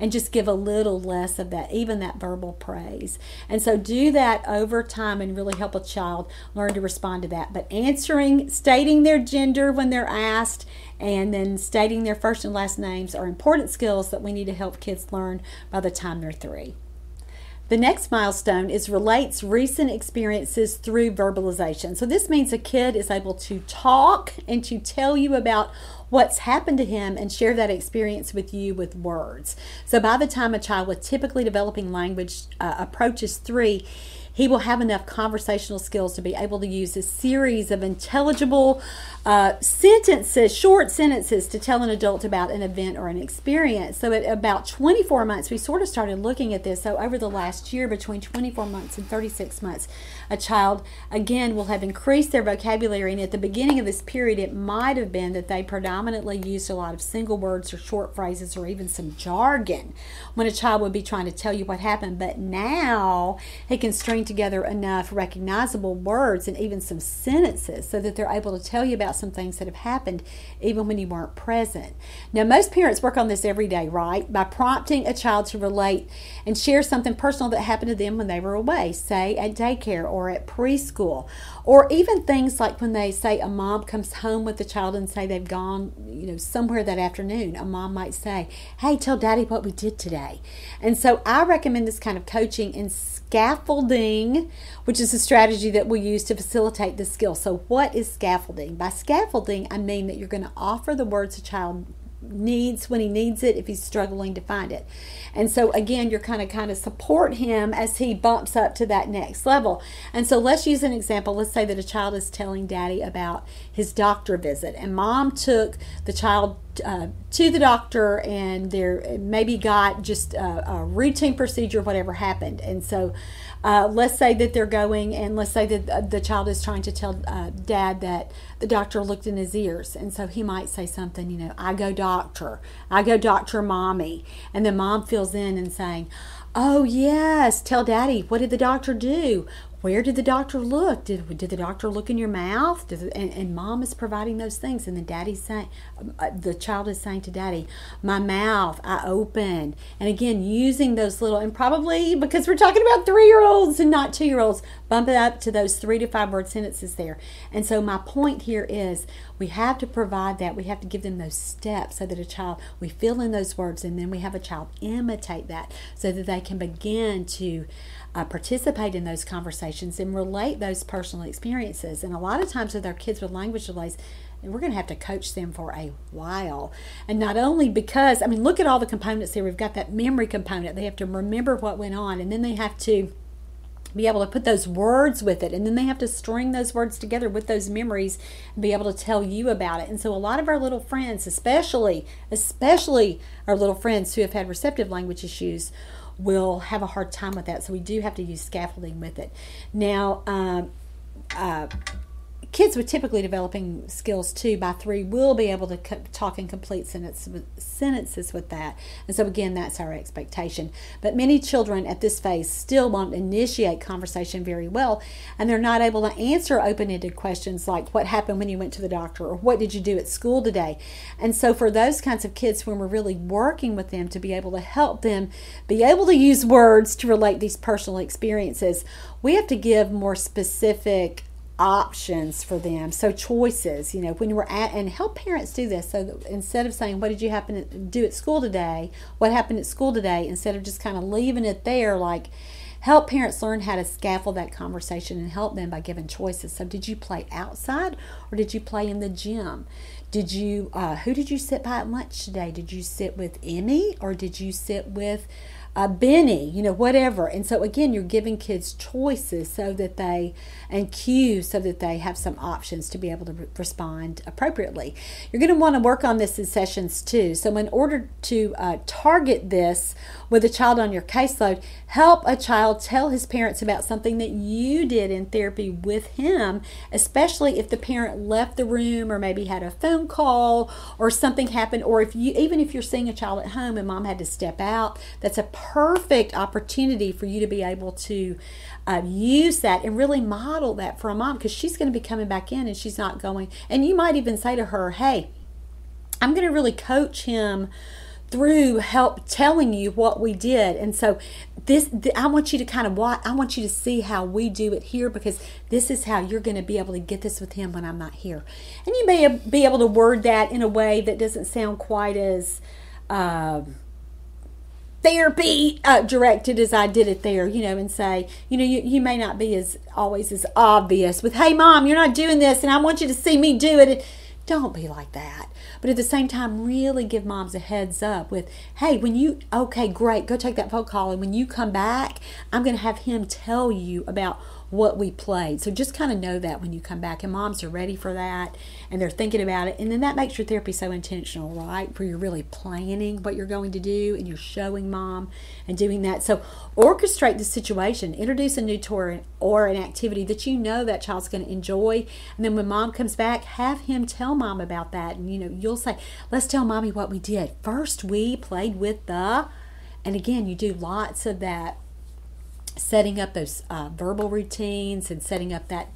and just give a little less of that, even that verbal praise. And so do that over time and really help a child learn to respond to that. But answering, stating their gender when they're asked, and then stating their first and last names are important skills that we need to help kids learn by the time they're three. The next milestone is relates recent experiences through verbalization. So this means a kid is able to talk and to tell you about what's happened to him and share that experience with you with words. So by the time a child with typically developing language uh, approaches three, he will have enough conversational skills to be able to use a series of intelligible uh, sentences, short sentences, to tell an adult about an event or an experience. So, at about 24 months, we sort of started looking at this. So, over the last year, between 24 months and 36 months, a child, again, will have increased their vocabulary. And at the beginning of this period, it might have been that they predominantly used a lot of single words or short phrases or even some jargon when a child would be trying to tell you what happened. But now he can string together enough recognizable words and even some sentences so that they're able to tell you about some things that have happened even when you weren't present. Now, most parents work on this every day, right? By prompting a child to relate and share something personal that happened to them when they were away, say at daycare or at preschool, or even things like when they say a mom comes home with the child and say they've gone, you know, somewhere that afternoon. A mom might say, "Hey, tell daddy what we did today." And so I recommend this kind of coaching in scaffolding, which is a strategy that we use to facilitate the skill. So, what is scaffolding? By scaffolding, I mean that you're going to offer the words a child needs when he needs it if he's struggling to find it. And so again, you're kind of kind of support him as he bumps up to that next level. And so let's use an example. Let's say that a child is telling daddy about his doctor visit and mom took the child uh, to the doctor and there maybe got just a, a routine procedure whatever happened and so uh, let's say that they're going, and let's say that uh, the child is trying to tell uh, dad that the doctor looked in his ears. And so he might say something, you know, I go doctor, I go doctor mommy. And then mom fills in and saying, Oh, yes, tell daddy, what did the doctor do? Where did the doctor look? Did, did the doctor look in your mouth? And, and, mom is providing those things. And then daddy's saying, uh, the child is saying to daddy, my mouth, I opened. And again, using those little, and probably because we're talking about three year olds and not two year olds, bump it up to those three to five word sentences there. And so my point here is we have to provide that. We have to give them those steps so that a child, we fill in those words and then we have a child imitate that so that they can begin to uh, participate in those conversations and relate those personal experiences. And a lot of times with our kids with language delays, we're going to have to coach them for a while. And not only because, I mean, look at all the components here. We've got that memory component. They have to remember what went on, and then they have to be able to put those words with it and then they have to string those words together with those memories and be able to tell you about it and so a lot of our little friends especially especially our little friends who have had receptive language issues will have a hard time with that. So we do have to use scaffolding with it. Now, um, uh, kids with typically developing skills two by three will be able to talk in complete sentence sentences with that. And so, again, that's our expectation. But many children at this phase still won't initiate conversation very well, and they're not able to answer open ended questions like, What happened when you went to the doctor? or What did you do at school today? And so, for those kinds of kids, when we're really working with them to be able to help them be able to use words to relate these personal experiences, we have to give more specific options for them. So choices, you know, when we're at and help parents do this. So instead of saying, "What did you happen to do at school today?" What happened at school today? Instead of just kind of leaving it there, like help parents learn how to scaffold that conversation and help them by giving choices. So did you play outside or did you play in the gym? Did you uh, who did you sit by at lunch today? Did you sit with Emmy or did you sit with uh, Benny, you know, whatever. And so again, you're giving kids choices so that they and cues so that they have some options to be able to re- respond appropriately. You're going to want to work on this in sessions too. So in order to uh, target this with a child on your caseload, help a child tell his parents about something that you did in therapy with him, especially if the parent left the room or maybe had a phone call or something happened, or if you even if you're seeing a child at home and mom had to step out, that's a perfect opportunity for you to be able to uh, use that and really model that for a mom because she's going to be coming back in and she's not going. And you might even say to her, "Hey, I'm going to really coach him." through help telling you what we did and so this i want you to kind of watch i want you to see how we do it here because this is how you're going to be able to get this with him when i'm not here and you may be able to word that in a way that doesn't sound quite as uh, therapy uh, directed as I did it there, you know, and say, you know, you, you may not be as always as obvious with, hey, mom, you're not doing this, and I want you to see me do it. Don't be like that. But at the same time, really give moms a heads up with, hey, when you, okay, great, go take that phone call. And when you come back, I'm going to have him tell you about what we played. So just kind of know that when you come back, and moms are ready for that and they're thinking about it. And then that makes your therapy so intentional, right? Where you're really planning what you're going to do and you're showing mom and doing that. So orchestrate the situation, introduce a new tour or an activity that you know that child's going to enjoy. And then when mom comes back, have him tell mom about that. And you know, you'll say, let's tell mommy what we did. First, we played with the, and again, you do lots of that setting up those uh, verbal routines and setting up that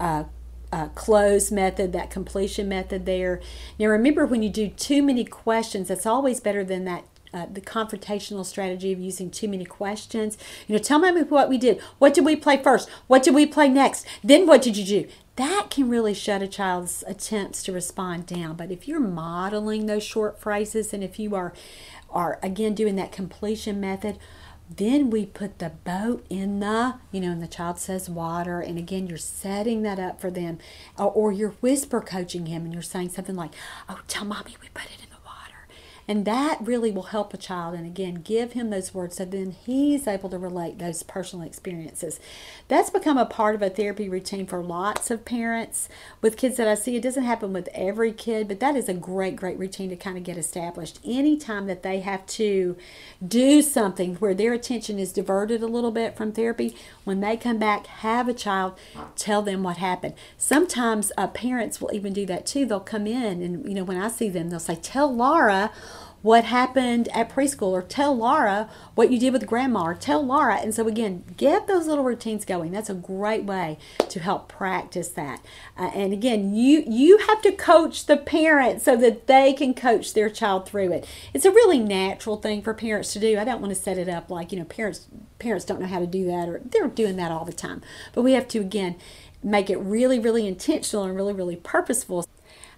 uh, uh, cloze method, that completion method there. Now, remember when you do too many questions, that's always better than that. Uh, the confrontational strategy of using too many questions. You know, tell me what we did. What did we play first? What did we play next? Then what did you do? That can really shut a child's attempts to respond down. But if you're modeling those short phrases and if you are are again doing that completion method, then we put the boat in the, you know, and the child says water. And again, you're setting that up for them. Or, or you're whisper coaching him and you're saying something like, oh, tell mommy we put it in and that really will help a child. And again, give him those words so then he's able to relate those personal experiences. That's become a part of a therapy routine for lots of parents with kids that I see. It doesn't happen with every kid, but that is a great, great routine to kind of get established. Anytime that they have to do something where their attention is diverted a little bit from therapy, when they come back, have a child tell them what happened. Sometimes uh, parents will even do that too. They'll come in and, you know, when I see them, they'll say, Tell Laura what happened at preschool or tell Laura what you did with grandma or tell Laura. And so, again, get those little routines going. That's a great way to help practice that. Uh, and again, you, you have to coach the parent so that they can coach their child through it. It's a really natural thing for parents to do. I don't want to set it up like, you know, parents parents don't know how to do that or they're doing that all the time. But we have to, again, make it really, really intentional and really, really purposeful.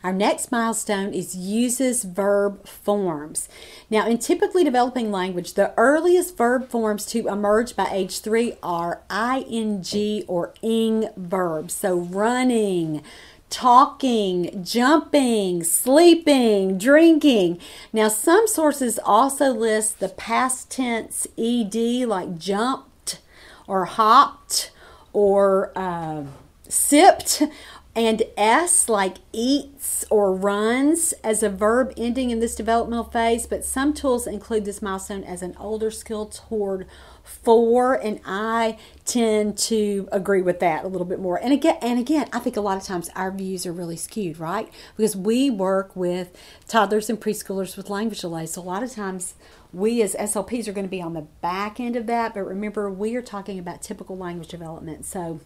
Our next milestone is uses verb forms. Now, in typically developing language, the earliest verb forms to emerge by age three are ing or ing verbs. So, running, talking, jumping, sleeping, drinking. Now, some sources also list the past tense ed, like jumped or hopped or uh, sipped and S like eats or runs as a verb ending in this developmental phase, but some tools include this milestone as an older skill toward four, and I tend to agree with that a little bit more. And again, and again, I think a lot of times our views are really skewed, right? Because we work with toddlers and preschoolers with language delays. So a lot of times we as SLPs are going to be on the back end of that, but remember we are talking about typical language development. So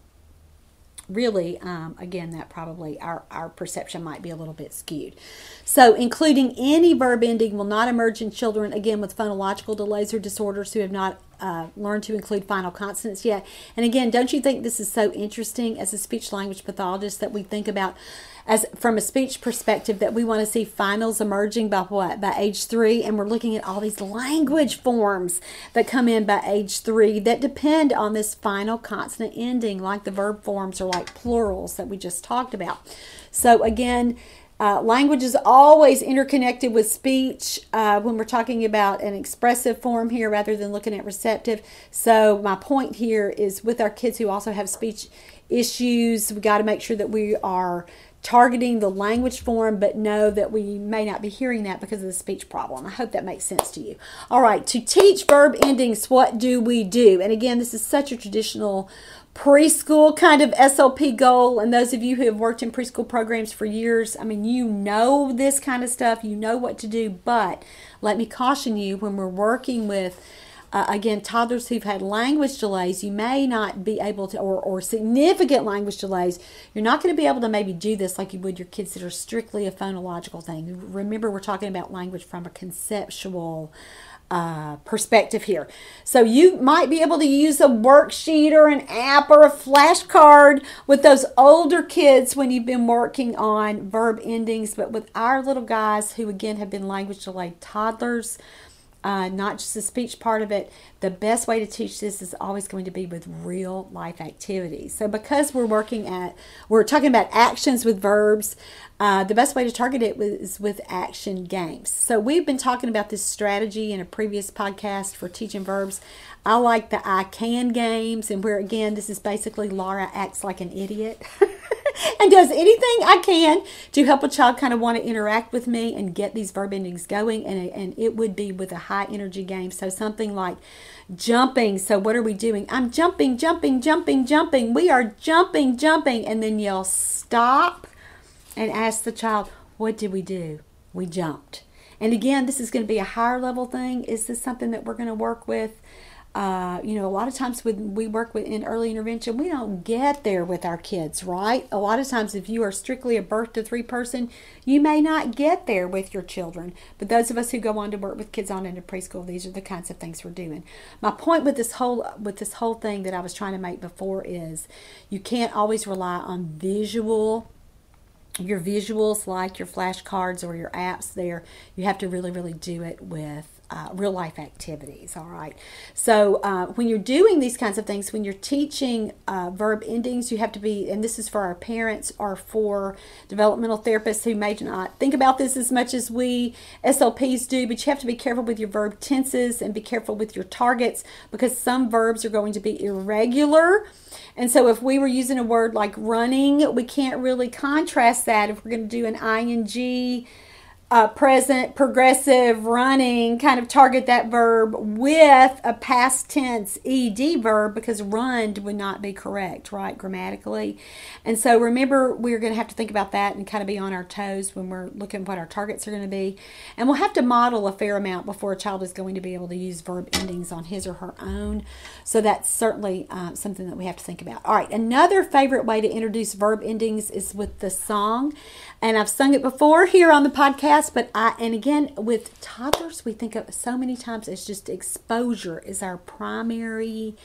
really, um, again, that probably our, our perception might be a little bit skewed. So, including any verb ending will not emerge in children, again, with phonological delays or disorders who have not uh, learned to include final consonants yet. And again, don't you think this is so interesting as a speech language pathologist that we think about as from a speech perspective that we want to see finals emerging by what? By age three? And we're looking at all these language forms that come in by age three that depend on this final consonant ending like the verb forms or like plurals that we just talked about. So again Uh, language is always interconnected with speech uh, when we're talking about an expressive form here rather than looking at receptive. So, my point here is with our kids who also have speech issues, we got to make sure that we are targeting the language form, but know that we may not be hearing that because of the speech problem. I hope that makes sense to you. All right, to teach verb endings, what do we do? And again, this is such a traditional preschool kind of SLP goal. And those of you who have worked in preschool programs for years, I mean, you know this kind of stuff, you know what to do. But let me caution you when we're working with uh, again, toddlers who've had language delays, you may not be able to, or, or significant language delays, you're not going to be able to maybe do this like you would your kids that are strictly a phonological thing. Remember, we're talking about language from a conceptual uh, perspective here. So you might be able to use a worksheet or an app or a flashcard with those older kids when you've been working on verb endings, but with our little guys who again have been language delayed toddlers, uh, not just the speech part of it. The best way to teach this is always going to be with real life activities. So, because we're working at, we're talking about actions with verbs, uh, the best way to target it is with action games. So, we've been talking about this strategy in a previous podcast for teaching verbs. I like the I can games, and where again, this is basically Laura acts like an idiot. and does anything I can to help a child kind of want to interact with me and get these verb endings going. And, and it would be with a high energy game. So something like jumping. So what are we doing? I'm jumping, jumping, jumping, jumping. We are jumping, jumping. And then you'll stop and ask the child, what did we do? We jumped. And again, this is going to be a higher level thing. Is this something that we're going to work with? Uh, you know, a lot of times when we work with in early intervention, we don't get there with our kids, right? A lot of times, if you are strictly a birth to three person, you may not get there with your children. But those of us who go on to work with kids on into preschool, these are the kinds of things we're doing. My point with this whole with this whole thing that I was trying to make before is, you can't always rely on visual your visuals like your flashcards or your apps there you have to really really do it with uh, real life activities. All right. So uh, when you're doing these kinds of things, when you're teaching uh, verb endings, you have to be, and this is for our parents or for developmental therapists who may not think about this as much as we SLPs do, but you have to be careful with your verb tenses and be careful with your targets because some verbs are going to be irregular. And so if we were using a word like running, we can't really contrast that if we're going to do an ing uh, present, progressive, running, kind of target that verb with a past tense ed verb because run would not be correct, right, grammatically. And so remember, we're going to have to think about that and kind of be on our toes when we're looking what our targets are going to be. And we'll have to model a fair amount before a child is going to be able to use verb endings on his or her own. So that's certainly uh, something that we have to think about. All right, another favorite way to introduce verb endings is with the song. And I've sung it before here on the podcast, but I, and again, with toddlers, we think of so many times as just exposure is our primary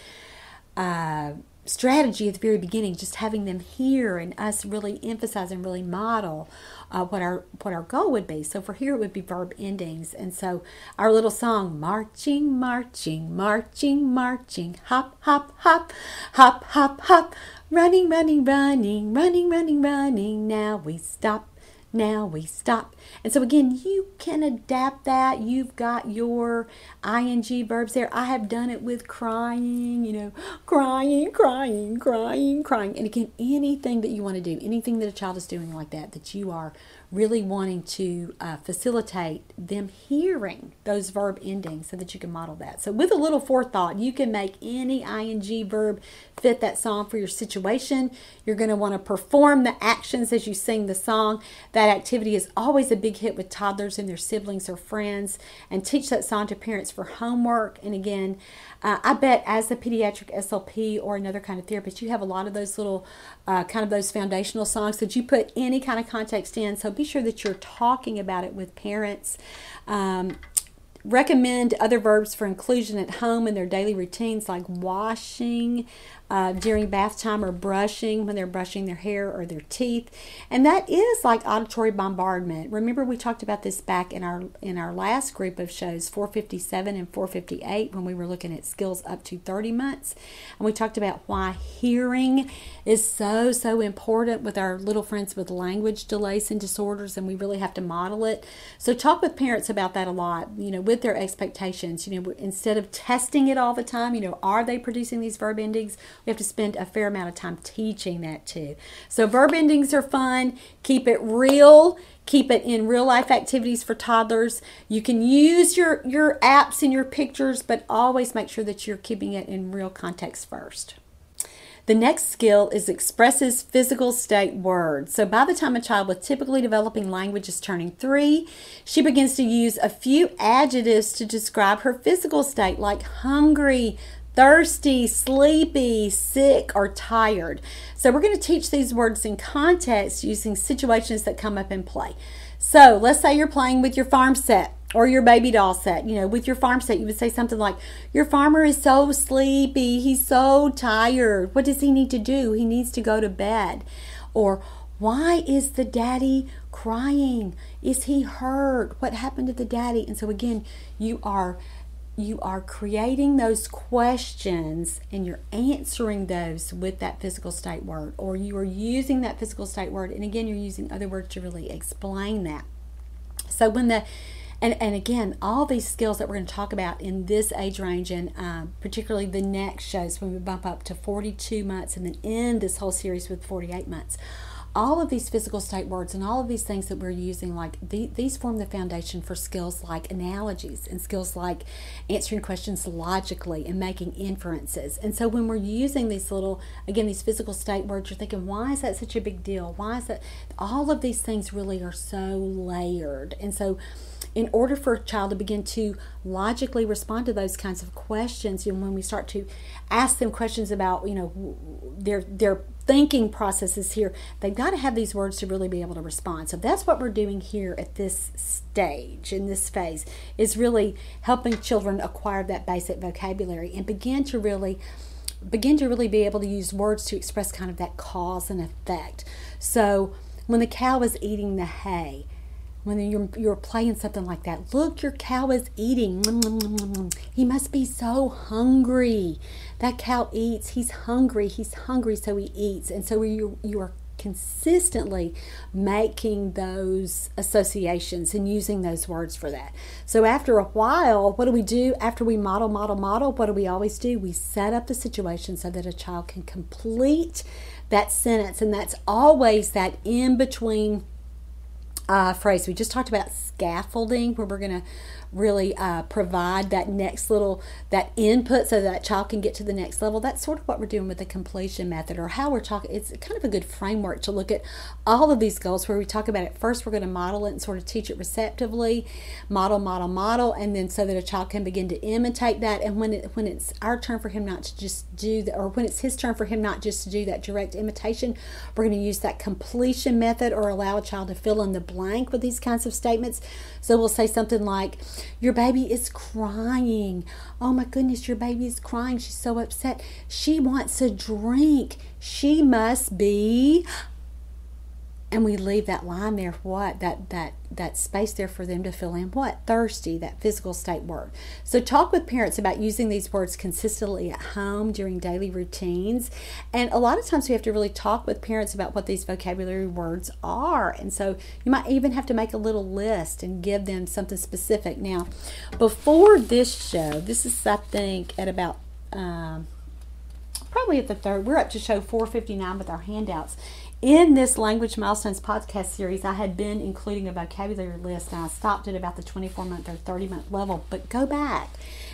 uh, strategy at the very beginning, just having them hear and us really emphasize and really model uh, what our what our goal would be. So for here it would be verb endings, and so our little song, marching, marching, marching, marching, hop, hop, hop, hop, hop, hop, Running, running, running, running, running, running. Now we stop. Now we stop. And so again, you can adapt that. You've got your ing verbs there. I have done it with crying, you know, crying, crying, crying, crying. And again, anything that you want to do, anything that a child is doing like that, that you are really wanting to uh, facilitate them hearing those verb endings so that you can model that. So, with a little forethought, you can make any ing verb fit that song for your situation. You're going to want to perform the actions as you sing the song. That activity is always a big hit with toddlers and their siblings or friends, and teach that song to parents for homework. And again, uh, I bet as a pediatric SLP or another kind of therapist, you have a lot of those little uh, kind of those foundational songs that you put any kind of context in. So be sure that you're talking about it with parents. Um, recommend other verbs for inclusion at home in their daily routines like washing, uh, during bath time or brushing when they're brushing their hair or their teeth. And that is like auditory bombardment. Remember we talked about this back in our in our last group of shows 457 and 458 when we were looking at skills up to 30 months. And we talked about why hearing is so so important with our little friends with language delays and disorders and we really have to model it. So talk with parents about that a lot, you know, with their expectations, you know, instead of testing it all the time, you know, are they producing these verb endings? We have to spend a fair amount of time teaching that too. So verb endings are fun. Keep it real. Keep it in real life activities for toddlers. You can use your, your apps and your pictures, but always make sure that you're keeping it in real context first. The next skill is expresses physical state words. So by the time a child with typically developing language is turning three, she begins to use a few adjectives to describe her physical state, like hungry, thirsty, sleepy, sick, or tired. So we're going to teach these words in context using situations that come up in play. So let's say you're playing with your farm set or your baby doll set. You know, with your farm set, you would say something like, Your farmer is so sleepy. He's so tired. What does he need to do? He needs to go to bed. Or, Why is the daddy crying? Is he hurt? What happened to the daddy? And so, again, you are you are creating those questions and you're answering those with that physical state word, or you are using that physical state word, and again, you're using other words to really explain that. So when the and, and again, all these skills that we're going to talk about in this age range, and uh, particularly the next shows when we bump up to 42 months and then end this whole series with 48 months all of these physical state words and all of these things that we're using like the, these form the foundation for skills like analogies and skills like answering questions logically and making inferences. And so when we're using these little again these physical state words you're thinking why is that such a big deal? Why is that all of these things really are so layered. And so in order for a child to begin to logically respond to those kinds of questions, you know, when we start to ask them questions about, you know, their their thinking processes here, they've got to have these words to really be able to respond. So that's what we're doing here at this stage, in this phase, is really helping children acquire that basic vocabulary and begin to really begin to really be able to use words to express kind of that cause and effect. So when the cow was eating the hay, when you're, you're playing something like that. Look, your cow is eating. He must be so hungry. That cow eats. He's hungry. He's hungry, so he eats. And so you, you are consistently making those associations and using those words for that. So after a while, what do we do after we model, model, model? What do we always do? We set up the situation so that a child can complete that sentence. And that's always that in between uh, phrase. We just talked about scaffolding, where we're going to really uh, provide that next little that input so that child can get to the next level that's sort of what we're doing with the completion method or how we're talking it's kind of a good framework to look at all of these goals where we talk about it first we're going to model it and sort of teach it receptively model model model and then so that a child can begin to imitate that and when it when it's our turn for him not to just do that or when it's his turn for him not just to do that direct imitation we're going to use that completion method or allow a child to fill in the blank with these kinds of statements so we'll say something like your baby is crying. Oh my goodness, your baby is crying. She's so upset. She wants a drink. She must be and we leave that line there what that that that space there for them to fill in what thirsty that physical state word so talk with parents about using these words consistently at home during daily routines. And a lot of times we have to really talk with parents about what these vocabulary words are. And so you might even have to make a little list and give them something specific. Now before this show this is i think at about um, probably at the third we're up to show 459 with our handouts in this Language Milestones podcast series, I had been including a vocabulary list and I stopped at about the 24 month or 30 month level. But go back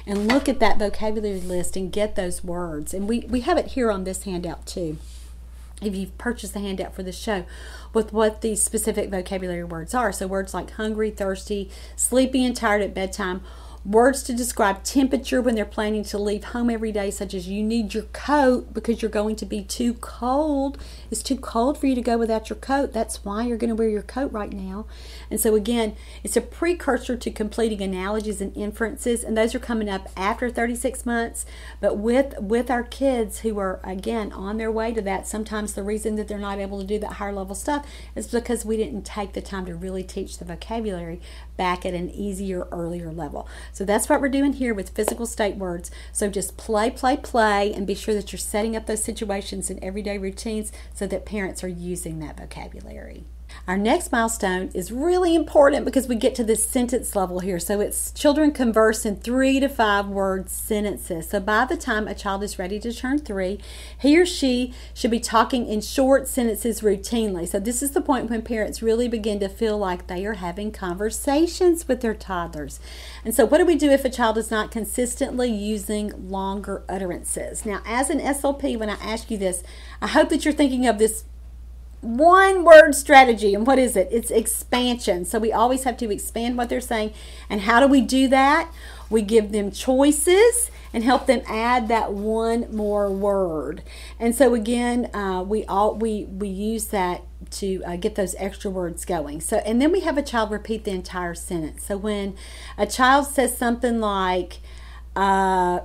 and look at that vocabulary list and get those words. And we, we have it here on this handout too. If you've purchased the handout for the show, with what these specific vocabulary words are. So, words like hungry, thirsty, sleepy, and tired at bedtime Words to describe temperature when they're planning to leave home every day, such as you need your coat because you're going to be too cold. It's too cold for you to go without your coat. That's why you're going to wear your coat right now. And so, again, it's a precursor to completing analogies and inferences, and those are coming up after 36 months. But with, with our kids who are, again, on their way to that, sometimes the reason that they're not able to do that higher level stuff is because we didn't take the time to really teach the vocabulary back at an easier, earlier level. So that's what we're doing here with physical state words. So just play, play, play, and be sure that you're setting up those situations in everyday routines so that parents are using that vocabulary. Our next milestone is really important because we get to this sentence level here. So it's children converse in three to five word sentences. So by the time a child is ready to turn three, he or she should be talking in short sentences routinely. So this is the point when parents really begin to feel like they are having conversations with their toddlers. And so what do we do if a child is not consistently using longer utterances? Now, as an SLP, when I ask you this, I hope that you're thinking of this one word strategy. And what is it? It's expansion. So we always have to expand what they're saying. And how do we do that? We give them choices and help them add that one more word. And so again, uh, we all we we use that to uh, get those extra words going. So and then we have a child repeat the entire sentence. So when a child says something like. Uh,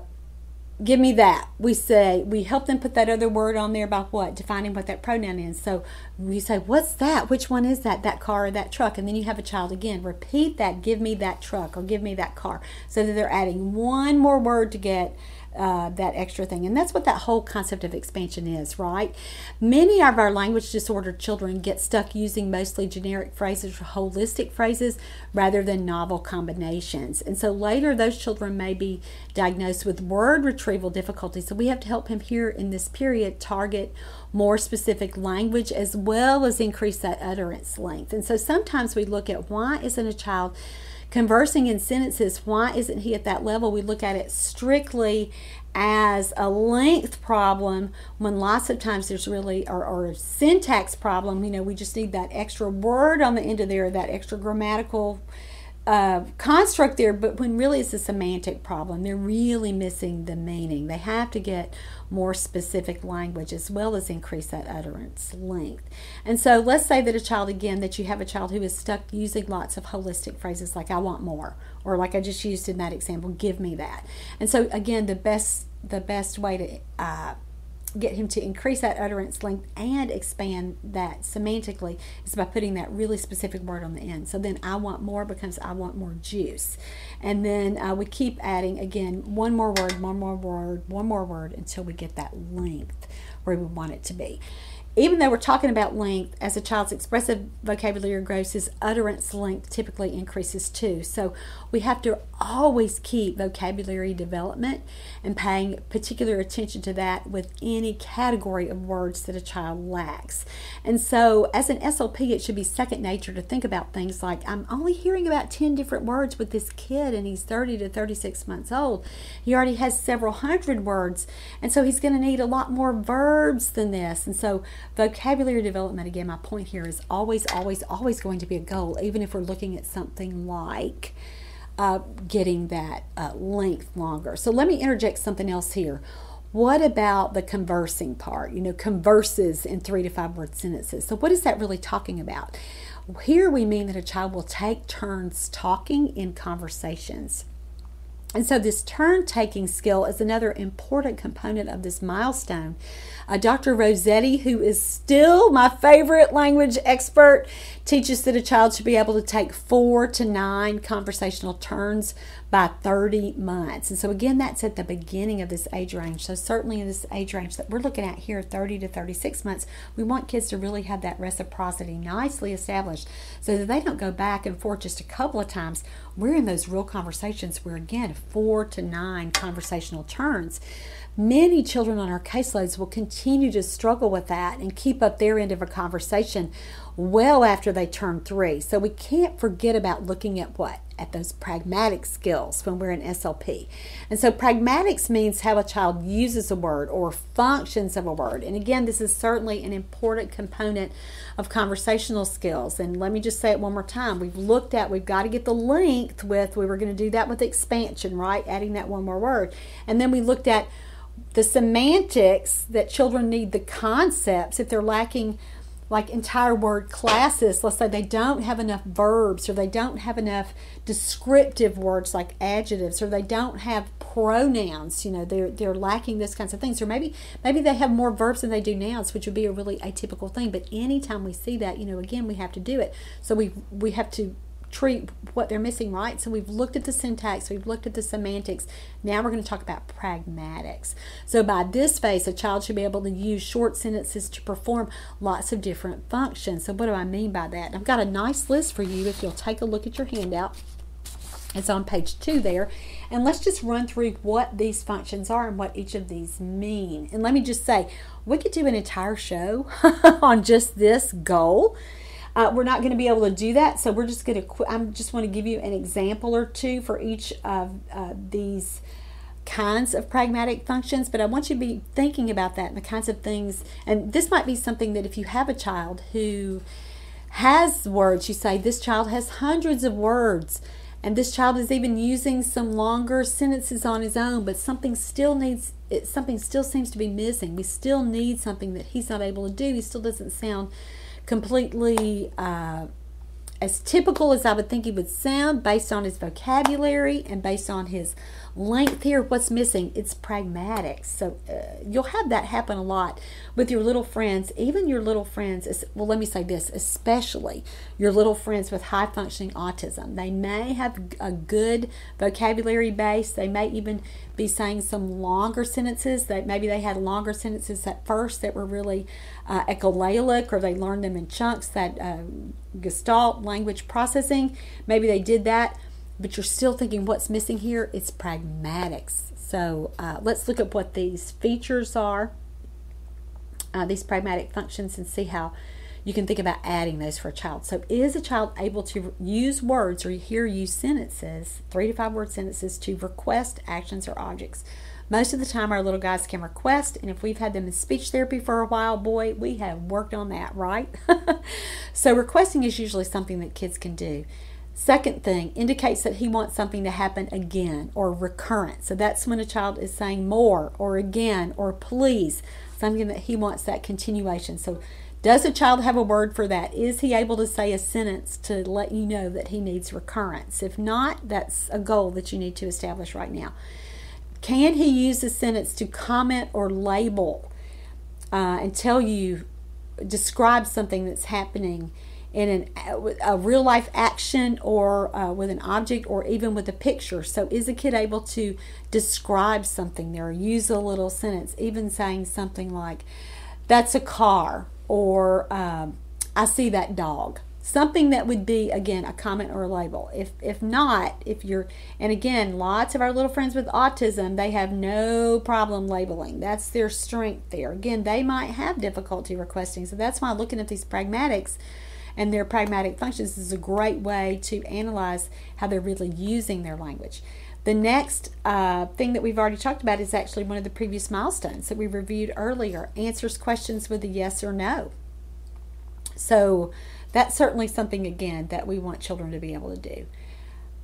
give me that. We say, we help them put that other word on there about what? Defining what that pronoun is. So we say, what's that? Which one is that? That car or that truck? And then you have a child again, repeat that, give me that truck or give me that car. So that they're adding one more word to get uh, that extra thing. And that's what that whole concept of expansion is, right? Many of our language disordered children get stuck using mostly generic phrases or holistic phrases rather than novel combinations. And so later, those children may be diagnosed with word retrieval difficulties. So we have to help him here in this period target more specific language as well as increase that utterance length. And so sometimes we look at why isn't a child conversing in sentences, why isn't he at that level? We look at it strictly as a length problem when lots of times there's really or, or a syntax problem you know we just need that extra word on the end of there that extra grammatical uh, construct there, but when really it's a semantic problem, they're really missing the meaning. They have to get more specific language as well as increase that utterance length. And so let's say that a child, again, that you have a child who is stuck using lots of holistic phrases like, I want more, or like I just used in that example, give me that. And so, again, the best the best way to uh, get him to increase that utterance length and expand that semantically is by putting that really specific word on the end. So then I want more becomes I want more juice. And then uh, we keep adding again one more word, one more word, one more word until we get that length where we want it to be even though we're talking about length, as a child's expressive vocabulary grows, his utterance length typically increases too. So we have to always keep vocabulary development and paying particular attention to that with any category of words that a child lacks. And so, as an SLP, it should be second nature to think about things like I'm only hearing about 10 different words with this kid, and he's 30 to 36 months old. He already has several hundred words, and so he's going to need a lot more verbs than this. And so, vocabulary development, again, my point here is always, always, always going to be a goal, even if we're looking at something like uh, getting that uh, length longer. So let me interject something else here. What about the conversing part? You know, converses in three to five word sentences. So, what is that really talking about? Here we mean that a child will take turns talking in conversations. And so, this turn taking skill is another important component of this milestone. Uh, Dr. Rossetti, who is still my favorite language expert, teaches that a child should be able to take four to nine conversational turns by 30 months. And so, again, that's at the beginning of this age range. So, certainly in this age range that we're looking at here, 30 to 36 months, we want kids to really have that reciprocity nicely established so that they don't go back and forth just a couple of times. We're in those real conversations where, again, four to nine conversational turns. Many children on our caseloads will continue to struggle with that and keep up their end of a conversation well after they turn three. So we can't forget about looking at what? at those pragmatic skills when we're in SLP. And so pragmatics means how a child uses a word or functions of a word. And again, this is certainly an important component of conversational skills. And let me just say it one more time. We've looked at, we've got to get the length with, we were going to do that with expansion, right? Adding that one more word. And then we looked at the semantics that children need the concepts if they're lacking like entire word classes let's say they don't have enough verbs or they don't have enough descriptive words like adjectives or they don't have pronouns you know they're they're lacking those kinds of things. Or maybe maybe they have more verbs than they do nouns which would be a really atypical thing. But anytime we see that you know again we have to do it. So we we have to treat what they're missing right. So we've looked at the syntax, we've looked at the semantics. Now we're going to talk about pragmatics. So by this phase, a child should be able to use short sentences to perform lots of different functions. So what do I mean by that? I've got a nice list for you if you'll take a look at your handout. It's on page two there. And let's just run through what these functions are and what each of these mean. And let me just say, we could do an entire show on just this goal. Uh, we're not going to be able to do that, so we're just going to. I just want to give you an example or two for each of uh, these kinds of pragmatic functions, but I want you to be thinking about that and the kinds of things. And this might be something that if you have a child who has words, you say, This child has hundreds of words, and this child is even using some longer sentences on his own, but something still needs. It, something still seems to be missing. We still need something that he's not able to do. He still doesn't sound completely uh, as typical as I would think he would sound based on his vocabulary and based on his length here. What's missing? It's pragmatics. So uh, you'll have that happen a lot with your little friends, even your little friends. Well, let me say this, especially your little friends with high functioning autism. They may have a good vocabulary base. They may even be saying some longer sentences. That maybe they had longer sentences at first that were really uh, echolalic, or they learned them in chunks. That uh, Gestalt language processing. Maybe they did that but you're still thinking what's missing here? It's pragmatics. So uh, let's look at what these features are, uh, these pragmatic functions, and see how you can think about adding those for a child. So, is a child able to use words or hear use sentences, three to five word sentences, to request actions or objects? Most of the time, our little guys can request, and if we've had them in speech therapy for a while, boy, we have worked on that, right? so, requesting is usually something that kids can do. Second thing indicates that he wants something to happen again or recurrent. So that's when a child is saying more or again or please, something that he wants that continuation. So does a child have a word for that? Is he able to say a sentence to let you know that he needs recurrence? If not, that's a goal that you need to establish right now. Can he use a sentence to comment or label uh, and tell you, describe something that's happening? In an, a real life action or uh, with an object or even with a picture. So, is a kid able to describe something there, use a little sentence, even saying something like, That's a car, or um, I see that dog? Something that would be again a comment or a label. If if not, if you're and again, lots of our little friends with autism, they have no problem labeling. That's their strength there. Again, they might have difficulty requesting. So that's why looking at these pragmatics and their pragmatic functions is a great way to analyze how they're really using their language. The next uh, thing that we've already talked about is actually one of the previous milestones that we reviewed earlier answers questions with a yes or no. So that's certainly something, again, that we want children to be able to do.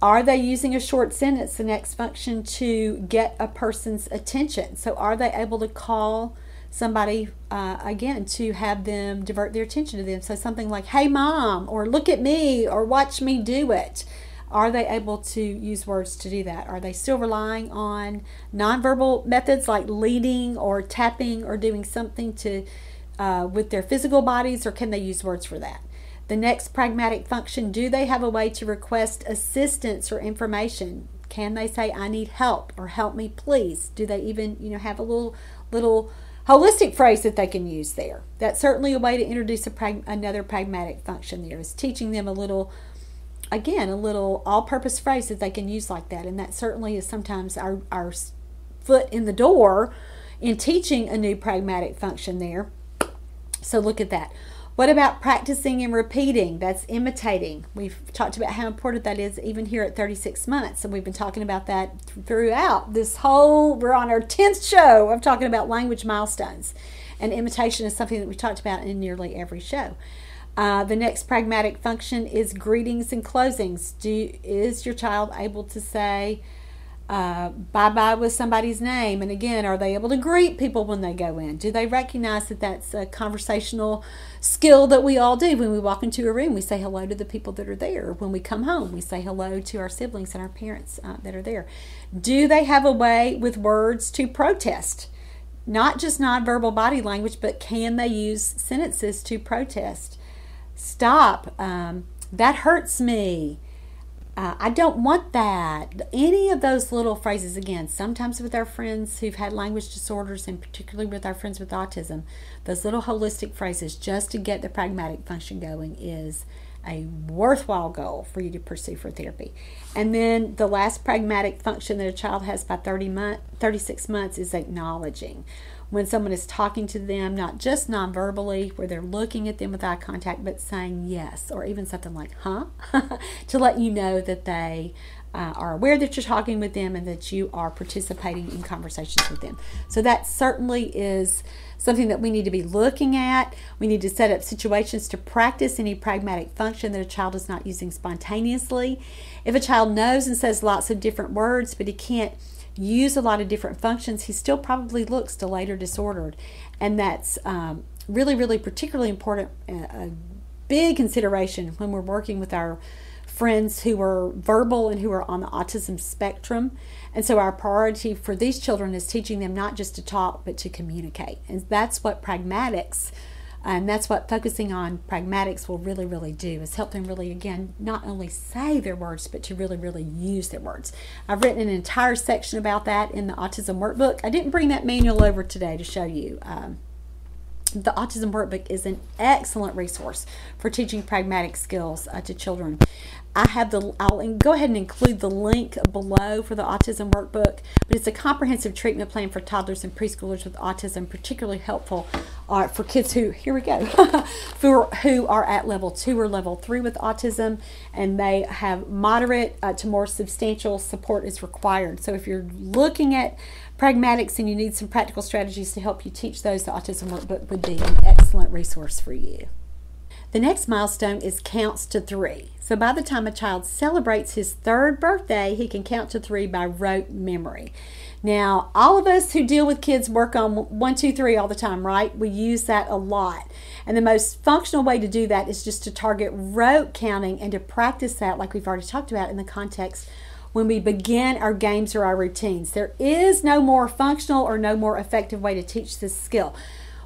Are they using a short sentence, the next function, to get a person's attention? So are they able to call somebody uh, again to have them divert their attention to them. So something like hey mom or look at me or watch me do it. Are they able to use words to do that? Are they still relying on nonverbal methods like leading or tapping or doing something to uh, with their physical bodies or can they use words for that? The next pragmatic function do they have a way to request assistance or information? Can they say i need help or help me please? Do they even you know have a little little holistic phrase that they can use there. That's certainly a way to introduce prag- another pragmatic function there is teaching them a little again a little all-purpose phrase that they can use like that. And that certainly is sometimes our, our foot in the door in teaching a new pragmatic function there. So look at that What about practicing and repeating? That's imitating. We've talked about how important that is even here at 36 months. And we've been talking about that throughout this whole, we're on our 10th show of talking about language milestones. And imitation is something that we talked about in nearly every show. Uh, the next pragmatic function is greetings and closings. Do is your child able to say uh, bye bye with somebody's name? And again, are they able to greet people when they go in? Do they recognize that that's a conversational skill that we all do when we walk into a room? We say hello to the people that are there. When we come home, we say hello to our siblings and our parents uh, that are there. Do they have a way with words to protest? Not just nonverbal body language, but can they use sentences to protest? Stop. Um, that hurts me. Uh, I don't want that. Any of those little phrases, again, sometimes with our friends who've had language disorders, and particularly with our friends with autism, those little holistic phrases just to get the pragmatic function going is a worthwhile goal for you to pursue for therapy. And then the last pragmatic function that a child has by 30 month, 36 months is acknowledging when someone is talking to them, not just non-verbally, where they're looking at them with eye contact, but saying yes, or even something like, huh, to let you know that they uh, are aware that you're talking with them and that you are participating in conversations with them. So that certainly is something that we need to be looking at. We need to set up situations to practice any pragmatic function that a child is not using spontaneously. If a child knows and says lots of different words, but he can't use a lot of different functions, he still probably looks delayed or disordered. And that's um, really, really particularly important, uh, a big consideration when we're working with our friends who are verbal and who are on the autism spectrum. And so our priority for these children is teaching them not just to talk, but to communicate. And that's what pragmatics and that's what focusing on pragmatics will really, really do is help them really, again, not only say their words, but to really, really use their words. I've written an entire section about that in the Autism Workbook. I didn't bring that manual over today to show you. Um, the Autism Workbook is an excellent resource for teaching pragmatic skills uh, to children. I have the, I'll go ahead and include the link below for the autism workbook, but it's a comprehensive treatment plan for toddlers and preschoolers with autism, particularly helpful uh, for kids who, here we go, are, who are at level two or level three with autism, and they have moderate uh, to more substantial support is required. So if you're looking at pragmatics and you need some practical strategies to help you teach those, the autism workbook would be an excellent resource for you. The next milestone is counts to three. So by the time a child celebrates his third birthday, he can count to three by rote memory. Now, all of us who deal with kids work on one, two, three all the time, right? We use that a lot. And the most functional way to do that is just to target rote counting and to practice that, like we've already talked about, in the context when we begin our games or our routines. There is no more functional or no more effective way to teach this skill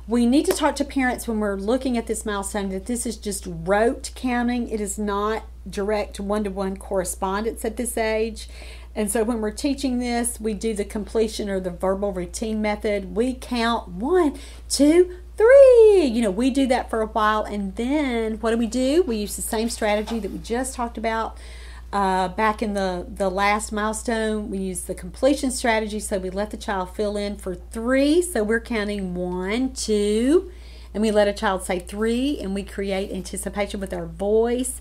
we need to talk to parents when we're looking at this milestone that this is just rote counting. It is not direct one to one correspondence at this age. And so when we're teaching this, we do the completion or the verbal routine method. We count one, two, three. You know, we do that for a while. And then what do we do? We use the same strategy that we just talked about uh, back in the, the last milestone, we use the completion strategy. So we let the child fill in for three. So we're counting one, two, and we let a child say three, and we create anticipation with our voice.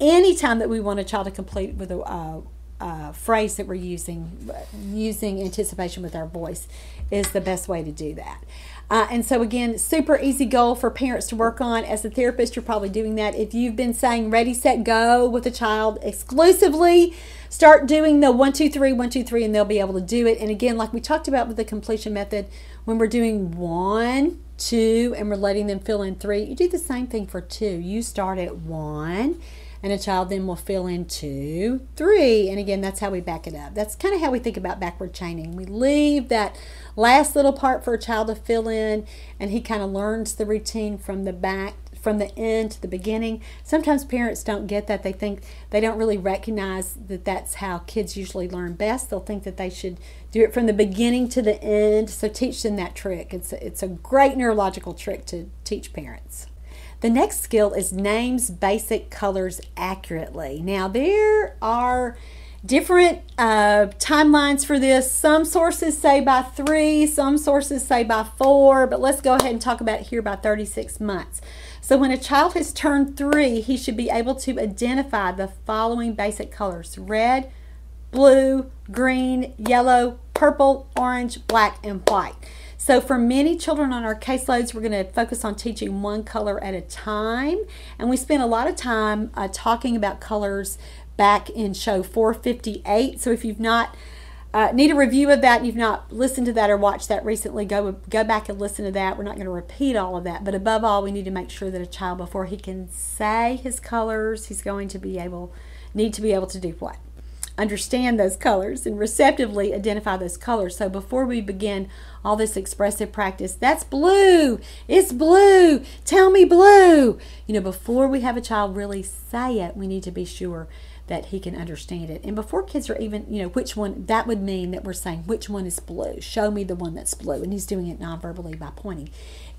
Anytime that we want a child to complete with a uh, phrase that we're using, using anticipation with our voice is the best way to do that. Uh, and so, again, super easy goal for parents to work on. As a therapist, you're probably doing that. If you've been saying ready, set, go with a child exclusively, start doing the one, two, three, one, two, three, and they'll be able to do it. And again, like we talked about with the completion method, when we're doing one, two, and we're letting them fill in three, you do the same thing for two. You start at one and a child then will fill in two, three, and again, that's how we back it up. That's kind of how we think about backward chaining. We leave that last little part for a child to fill in, and he kind of learns the routine from the back from the end to the beginning. Sometimes parents don't get that. They think they don't really recognize that that's how kids usually learn best. They'll think that they should do it from the beginning to the end. So teach them that trick. It's a, it's a great neurological trick to teach parents. The next skill is names basic colors accurately. Now, there are different uh, timelines for this. Some sources say by three, some sources say by four, but let's go ahead and talk about here by 36 months. So when a child has turned three, he should be able to identify the following basic colors red, blue, green, yellow, purple, orange, black, and white. So, for many children on our caseloads, we're going to focus on teaching one color at a time. And we spent a lot of time uh, talking about colors back in show 458. So, if you've not uh, need a review of that you've not listened to that or watched that recently, go go back and listen to that. We're not going to repeat all of that, but above all, we need to make sure that a child, before he can say his colors, he's going to be able need to be able to do what understand those colors and receptively identify those colors. So before we begin all this expressive practice, that's blue, it's blue, tell me blue. You know, before we have a child really say it, we need to be sure that he can understand it. And before kids are even, you know, which one, that would mean that we're saying, which one is blue? Show me the one that's blue. And he's doing it non verbally by pointing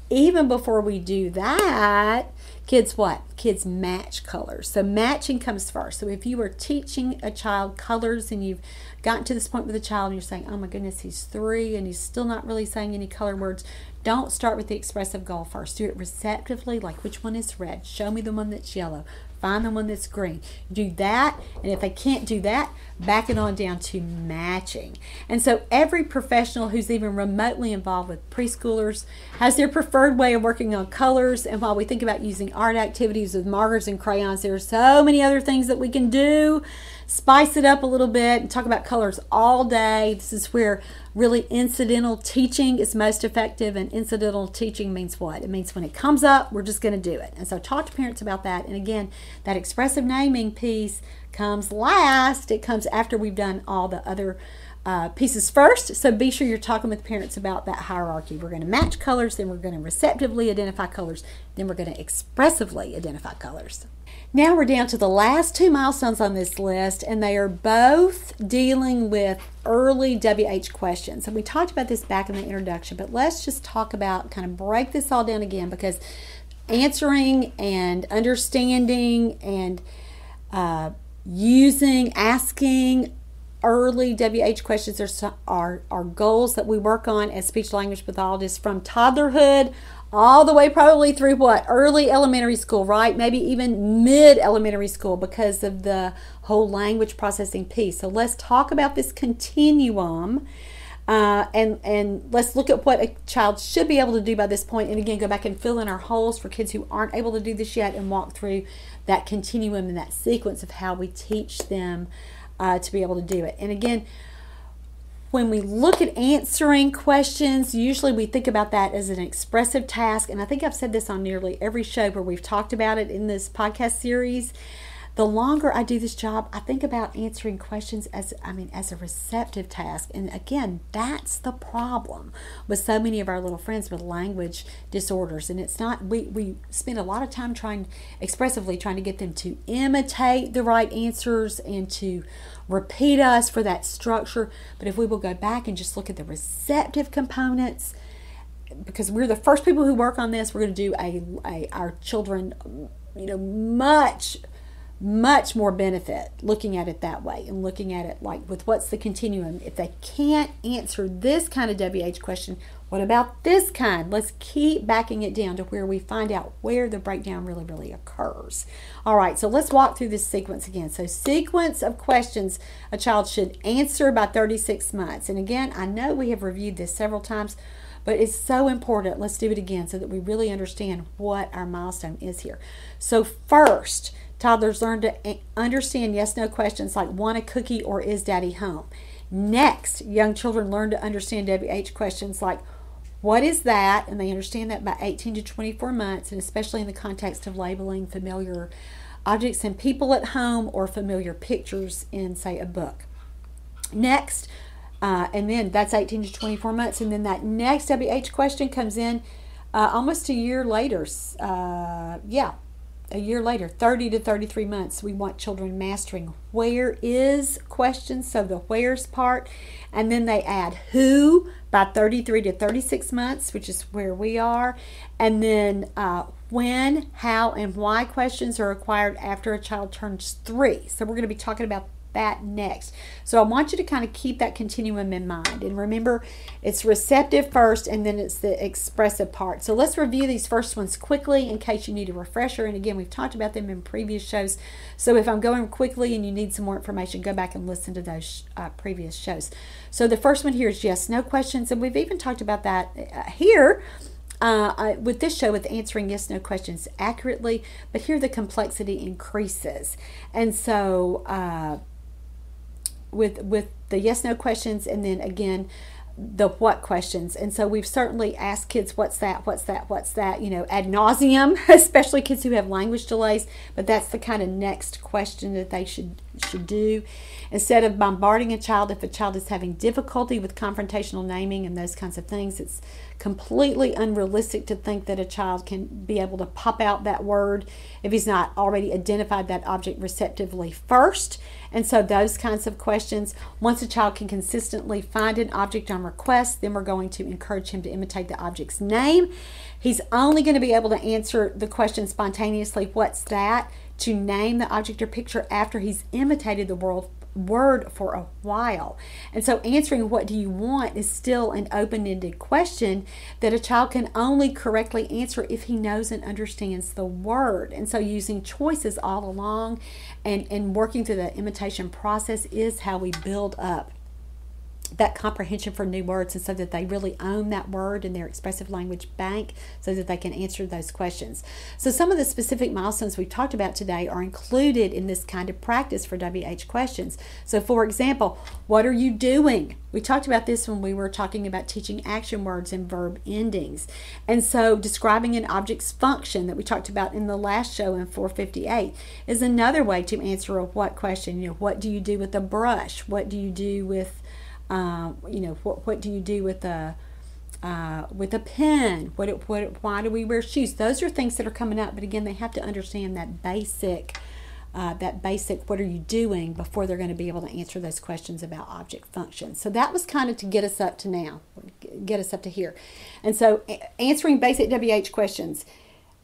even before we do that, kids what? Kids match colors. So matching comes first. So if you are teaching a child colors and you've gotten to this point with a child and you're saying, oh my goodness, he's three and he's still not really saying any color words, don't start with the expressive goal first. Do it receptively, like which one is red? Show me the one that's yellow. Find the one that's green. Do that, and if they can't do that, back on down to matching. And so every professional who's even remotely involved with preschoolers has their preferred way of working on colors. And while we think about using art activities with markers and crayons, there are so many other things that we can do spice it up a little bit and talk about colors all day. This is where really incidental teaching is most effective. And incidental teaching means what? It means when it comes up, we're just going to do it. And so talk to parents about that. And again, that expressive naming piece comes last, it comes after we've done all the other. Uh, pieces first. So be sure you're talking with parents about that hierarchy. We're going to match colors, then we're going to receptively identify colors, then we're going to expressively identify colors. Now we're down to the last two milestones on this list, and they are both dealing with early WH questions. And we talked about this back in the introduction, but let's just talk about kind of break this all down again because answering and understanding and uh, using, asking early WH questions are, are goals that we work on as speech language pathologists from toddlerhood all the way probably through what? Early elementary school right? Maybe even mid elementary school because of the whole language processing piece. So let's talk about this continuum uh, and and let's look at what a child should be able to do by this point. And again go back and fill in our holes for kids who aren't able to do this yet and walk through that continuum and that sequence of how we teach them uh, to be able to do it and again when we look at answering questions, usually we think about that as an expressive task. And I think I've said this on nearly every show where we've talked about it in this podcast series. The longer I do this job, I think about answering questions as I mean as a receptive task. And again, that's the problem with so many of our little friends with language disorders. And it's not we, we spend a lot of time trying expressively trying to get them to imitate the right answers and to repeat us for that structure. But if we will go back and just look at the receptive components, because we're the first people who work on this, we're going to do a, a our children, you know, much much more benefit looking at it that way and looking at it like with what's the continuum. If they can't answer this kind of WH question, what about this kind? Let's keep backing it down to where we find out where the breakdown really, really occurs. All right, so let's walk through this sequence again. So, sequence of questions a child should answer by 36 months. And again, I know we have reviewed this several times, but it's so important. Let's do it again so that we really understand what our milestone is here. So, first, toddlers learn to understand yes no questions like want a cookie or is daddy home. Next, young children learn to understand WH questions like what is that? And they understand that by 18 to 24 months, and especially in the context of labeling familiar objects and people at home or familiar pictures in, say, a book. Next, uh, and then that's 18 to 24 months, and then that next WH question comes in uh, almost a year later. Uh, yeah, a year later, 30 to 33 months, we want children mastering where is questions, so the where's part, and then they add who by 33 to 36 months, which is where we are, and then uh, when, how, and why questions are required after a child turns three. So we're going to be talking about that next? So I want you to kind of keep that continuum in mind. And remember, it's receptive first and then it's the expressive part. So let's review these first ones quickly in case you need a refresher. And again, we've talked about them in previous shows. So if I'm going quickly and you need some more information, go back and listen to those uh, previous shows. So the first one here is yes, no questions. And we've even talked about that uh, here uh, I, with this show with answering yes no questions accurately but here the complexity increases and so uh, with with the yes no questions and then again the what questions. And so we've certainly asked kids, what's that, what's that, what's that, you know, ad nauseum, especially kids who have language delays. But that's the kind of next question that they should should do. Instead of bombarding a child, if a child is having difficulty with confrontational naming and those kinds of things, it's completely unrealistic to think that a child can be able to pop out that word if he's not already identified that object receptively first. And so, those kinds of questions, once a child can consistently find an object on request, then we're going to encourage him to imitate the object's name. He's only going to be able to answer the question spontaneously, What's that? To name the object or picture after he's imitated the world word for a while. And so answering what do you want is still an open-ended question that a child can only correctly answer if he knows and understands the word. And so using choices all along and, and working through the imitation process is how we build up that comprehension for new words and so that they really own that word in their expressive language bank so that they can answer those questions. So, some of the specific milestones we've talked about today are included in this kind of practice for WH questions. So, for example, what are you doing? We talked about this when we were talking about teaching action words and verb endings. And so, describing an object's function that we talked about in the last show in 458 is another way to answer a what question. You know, what do you do with a brush? What do you do with uh, you know, what, what do you do with a uh, with a pen? What, what, why do we wear shoes? Those are things that are coming up, but again, they have to understand that basic, uh, that basic. What are you doing before they're going to be able to answer those questions about object functions? So that was kind of to get us up to now, get us up to here, and so answering basic WH questions,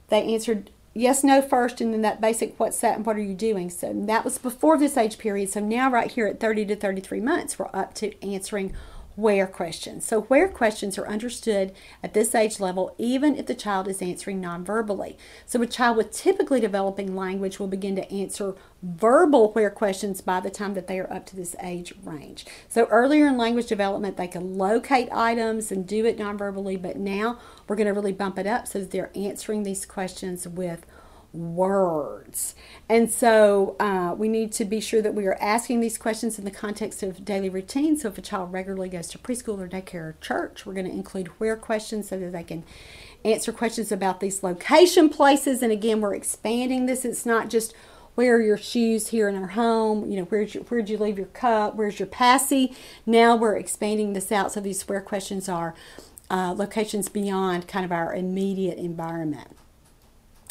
they answered yes, no first, and then that basic what's that and what are you doing. So that was before this age period. So now, right here at 30 to 33 months, we're up to answering where questions. So, where questions are understood at this age level, even if the child is answering non-verbally. So, a child with typically developing language will begin to answer verbal where questions by the time that they are up to this age range. So, earlier in language development, they can locate items and do it non-verbally, but now we're going to really bump it up so that they're answering these questions with words. And so uh, we need to be sure that we are asking these questions in the context of daily routine. So if a child regularly goes to preschool or daycare or church, we're going to include where questions so that they can answer questions about these location places. And again, we're expanding this. It's not just where are your shoes here in our home? You know, where'd you, where'd you leave your cup? Where's your passy? Now we're expanding this out so these where questions are uh, locations beyond kind of our immediate environment.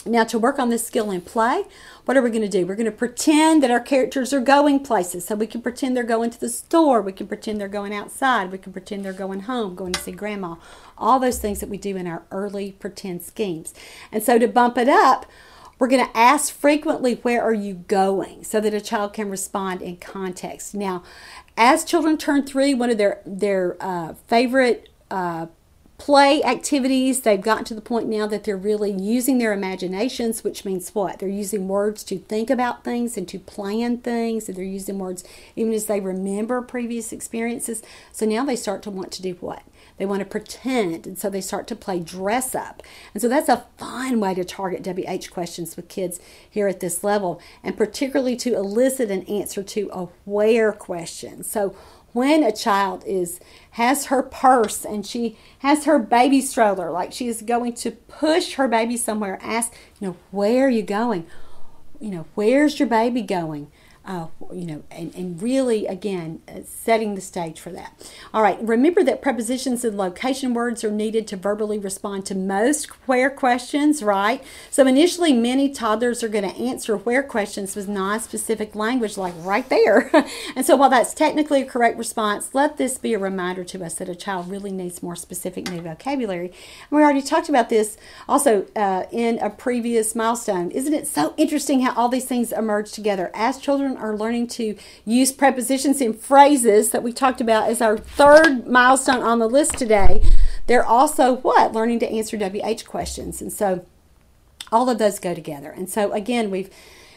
Now, to work on this skill in play, what are we going to do? We're going to pretend that our characters are going places. So we can pretend they're going to the store. We can pretend they're going outside. We can pretend they're going home, going to see grandma. All those things that we do in our early pretend schemes. And so to bump it up, we're going to ask frequently, Where are you going? so that a child can respond in context. Now, as children turn three, one of their, their uh, favorite uh, play activities. They've gotten to the point now that they're really using their imaginations, which means what? They're using words to think about things and to plan things, and they're using words even as they remember previous experiences. So now they start to want to do what? They want to pretend, and so they start to play dress up. And so that's a fun way to target WH questions with kids here at this level, and particularly to elicit an answer to a where question. So when a child is has her purse and she has her baby stroller like she is going to push her baby somewhere ask you know where are you going? You know where's your baby going uh, you know, and, and really, again, uh, setting the stage for that. All right, remember that prepositions and location words are needed to verbally respond to most where questions, right? So initially, many toddlers are going to answer where questions with non specific language, like right there. and so, while that's technically a correct response, let this be a reminder to us that a child really needs more specific new vocabulary. And we already talked about this also uh, in a previous milestone. Isn't it so interesting how all these things emerge together? As children are learning to use prepositions and phrases that we talked about as our third milestone on the list today, they're also what? Learning to answer WH questions. And so all of those go together. And so again, we've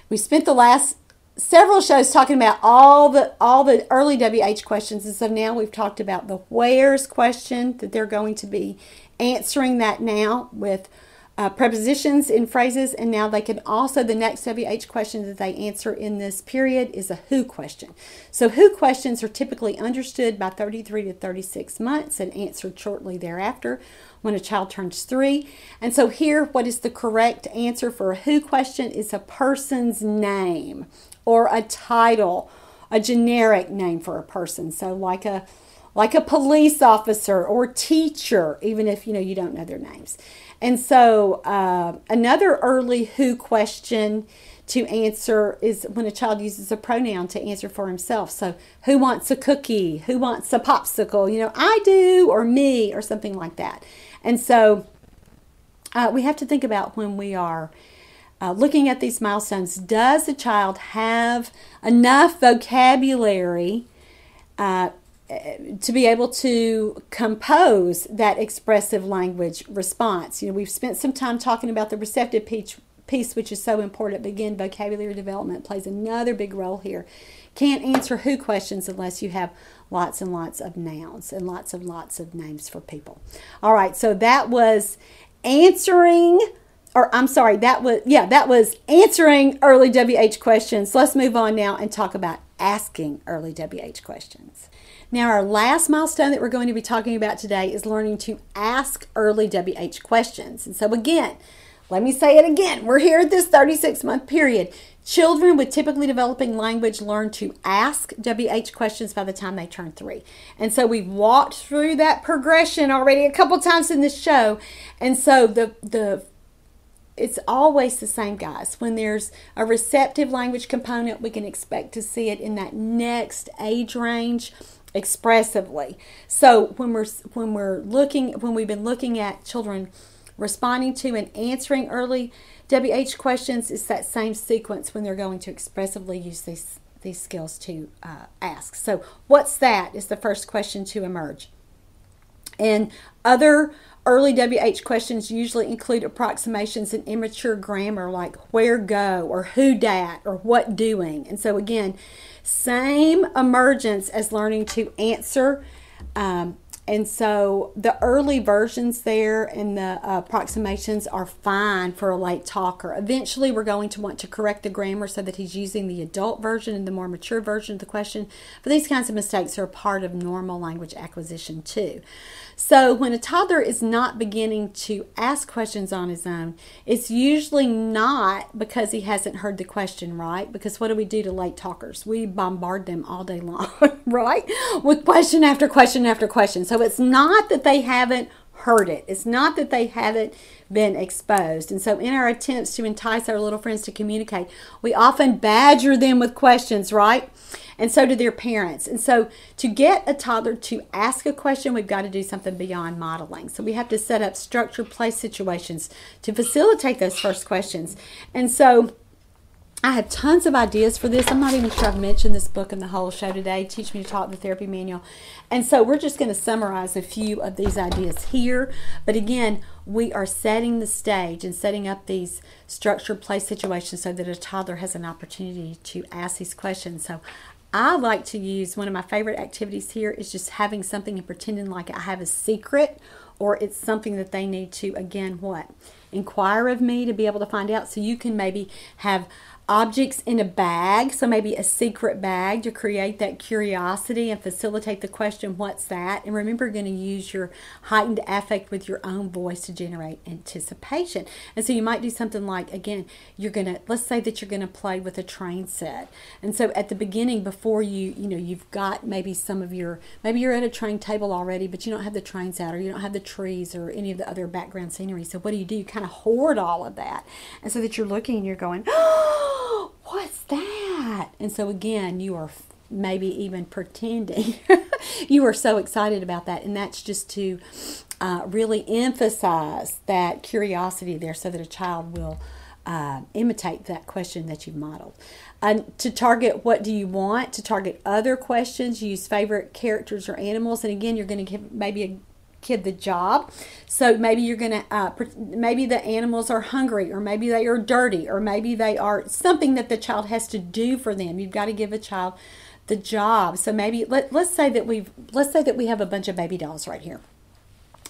we spent the last several shows talking about all the all the early WH questions, and so now we've talked about the where's question that they're going to be answering that now with uh, prepositions in phrases, and now they can also, the next WH question that they answer in this period is a who question. So, who questions are typically understood by 33 to 36 months and answered shortly thereafter when a child turns three. And so, here, what is the correct answer for a who question is a person's name or a title, a generic name for a person. So, like a like a police officer or teacher, even if you know you don't know their names. And so, uh, another early who question to answer is when a child uses a pronoun to answer for himself. So, who wants a cookie? Who wants a popsicle? You know, I do, or me, or something like that. And so, uh, we have to think about when we are uh, looking at these milestones does the child have enough vocabulary uh, to be able to compose that expressive language response. You know, we've spent some time talking about the receptive piece, piece which is so important. But again, vocabulary development plays another big role here. Can't answer who questions unless you have lots and lots of nouns and lots and lots of names for people. All right, so that was answering or I'm sorry, that was yeah, that was answering early WH questions. Let's move on now and talk about asking early WH questions. Now, our last milestone that we're going to be talking about today is learning to ask early WH questions. And so, again, let me say it again. We're here at this 36 month period. Children with typically developing language learn to ask WH questions by the time they turn three. And so we've walked through that progression already a couple times in this show. And so the, the it's always the same, guys. When there's a receptive language component, we can expect to see it in that next age range expressively. So when we're when we're looking when we've been looking at children responding to and answering early WH questions, it's that same sequence when they're going to expressively use these these skills to uh, ask. So what's that is the first question to emerge. And other early WH questions usually include approximations in immature grammar like where go or who dat or what doing. And so again, same emergence as learning to answer. Um, and so the early versions there and the uh, approximations are fine for a late talker. Eventually, we're going to want to correct the grammar so that he's using the adult version and the more mature version of the question. But these kinds of mistakes are a part of normal language acquisition too. So when a toddler is not beginning to ask questions on his own, it's usually not because he hasn't heard the question right. Because what do we do to late talkers? We bombard them all day long, right? With question after question after question. So it's not that they haven't heard it. It's not that they haven't been exposed. And so, in our attempts to entice our little friends to communicate, we often badger them with questions, right? and so do their parents. And so, to get a toddler to ask a question, we've got to do something beyond modeling. So, we have to set up structured play situations to facilitate those first questions. And so, I have tons of ideas for this. I'm not even sure I've mentioned this book in the whole show today, Teach Me to Talk, the Therapy Manual. And so we're just going to summarize a few of these ideas here. But again, we are setting the stage and setting up these structured play situations so that a toddler has an opportunity to ask these questions. So I like to use one of my favorite activities here is just having something and pretending like I have a secret or it's something that they need to, again, what? Inquire of me to be able to find out. So you can maybe have objects in a bag, so maybe a secret bag to create that curiosity and facilitate the question, What's that? And remember, you're going to use your heightened affect with your own voice to generate anticipation. And so you might do something like, again, you're going to, let's say that you're going to play with a train set. And so at the beginning, before you, you know, you've got maybe some of your, maybe you're at a train table already, but you don't have the trains out or you don't have the trees or any of the other background scenery. So what do you do? You kind of hoard all of that. And so that you're looking and you're going, oh, what's that? And so again, you are maybe even pretending you are so excited about that. And that's just to uh, really emphasize that curiosity there so that a child will. uh, imitate that question that you've modeled. To target what do you want, to target other questions, use favorite characters or animals. And again, you're going to give maybe a kid the job. So maybe you're going to, uh, maybe the animals are hungry, or maybe they are dirty, or maybe they are something that the child has to do for them. You've got to give a child the job. So maybe let, let's say that we've, let's say that we have a bunch of baby dolls right here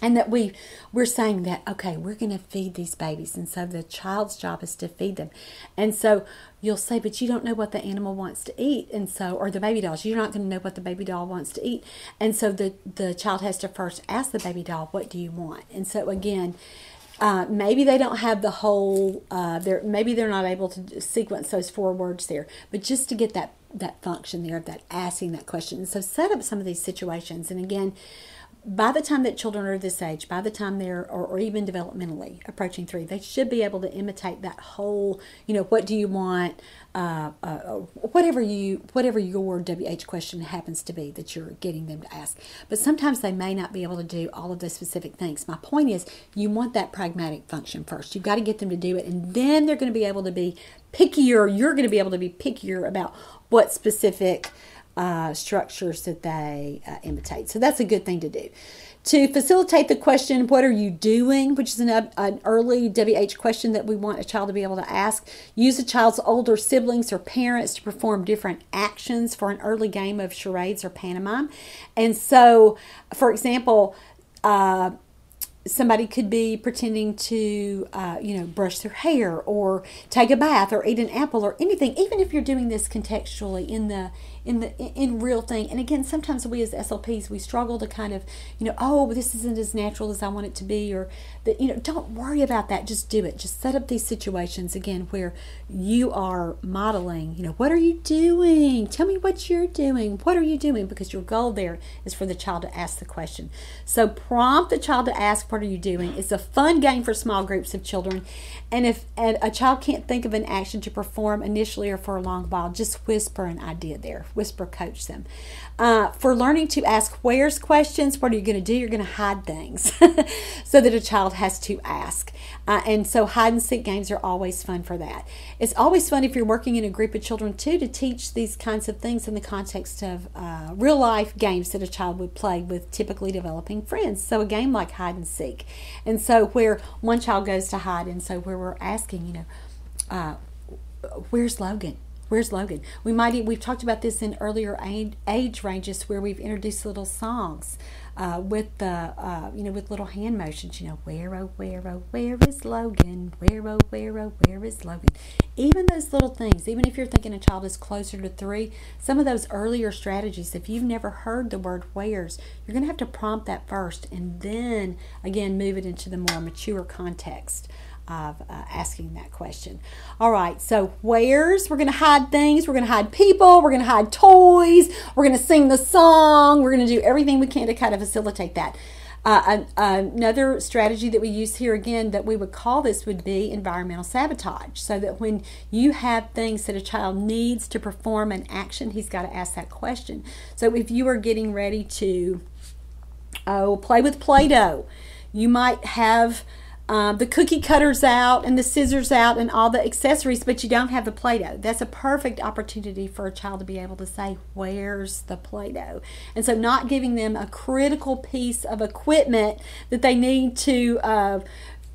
and that we we're saying that okay we're going to feed these babies. And so the child's job is to feed them. And so you'll say but you don't know what the animal wants to eat. And so or the baby dolls you're not going to know what the baby doll wants to eat. And so the the child has to first ask the baby doll what do you want? And so again uh, maybe they don't have the whole uh, they're maybe they're not able to sequence those four words there. But just to get that that function there of that asking that question. And so set up some of these situations. And again by the time that children are this age, by the time they're, or, or, even developmentally approaching three, they should be able to imitate that whole, you know, what do you want, uh, uh, whatever you, whatever your WH question happens to be that you're getting them to ask. But sometimes they may not be able to do all of those specific things. My point is, you want that pragmatic function first. You've got to get them to do it, and then they're going to be able to be pickier. You're going to be able to be pickier about what specific uh, structures that they uh, imitate. So that's a good thing to do. To facilitate the question, what are you doing? Which is an, an early WH question that we want a child to be able to ask. Use a child's older siblings or parents to perform different actions for an early game of charades or pantomime. And so, for example, uh, somebody could be pretending to, uh, you know, brush their hair or take a bath or eat an apple or anything. Even if you're doing this contextually in the in the in real thing. And again, sometimes we as SLPs we struggle to kind of, you know, oh, this isn't as natural as I want it to be, or that you know, don't worry about that. Just do it. Just set up these situations again where you are modeling. You know, what are you doing? Tell me what you're doing. What are you doing? Because your goal there is for the child to ask the question. So prompt the child to ask, "What are you doing?" It's a fun game for small groups of children, and if and a child can't think of an action to perform initially or for a long while, just whisper an idea there whisper coach them. Uh, for learning to ask where's questions, what are you going to do? You're going to hide things so that a child has to ask. Uh, and so hide and seek games are always fun for that. It's always fun if you're working in a group of children too to teach these kinds of things in the context of uh, real life games that a child would play with typically developing friends. So a game like hide and seek. And so where one child goes to hide, and so where we're asking, you know, uh, where's Logan? Where's Logan? We might we've talked about this in earlier age ranges where we've introduced little songs uh, with the uh, you know with little hand motions. You know, where oh where oh where is Logan? Where oh where oh where is Logan? Even those little things. Even if you're thinking a child is closer to three, some of those earlier strategies. If you've never heard the word where's, you're going to have to prompt that first, and then again move it into the more mature context of uh, asking that question. All right, so where's we're going to hide things, we're going to hide people, we're going to hide toys, we're going to sing the song, we're going to do everything we can to kind of facilitate that. Uh, another strategy that we use here again that we would call this would be environmental sabotage. So that when you have things that a child needs to perform an action, he's got to ask that question. So if you are getting ready to oh play with Play-Doh, you might have um, the cookie cutters out and the scissors out and all the accessories, but you don't have the Play Doh. That's a perfect opportunity for a child to be able to say, Where's the Play Doh? And so, not giving them a critical piece of equipment that they need to. Uh,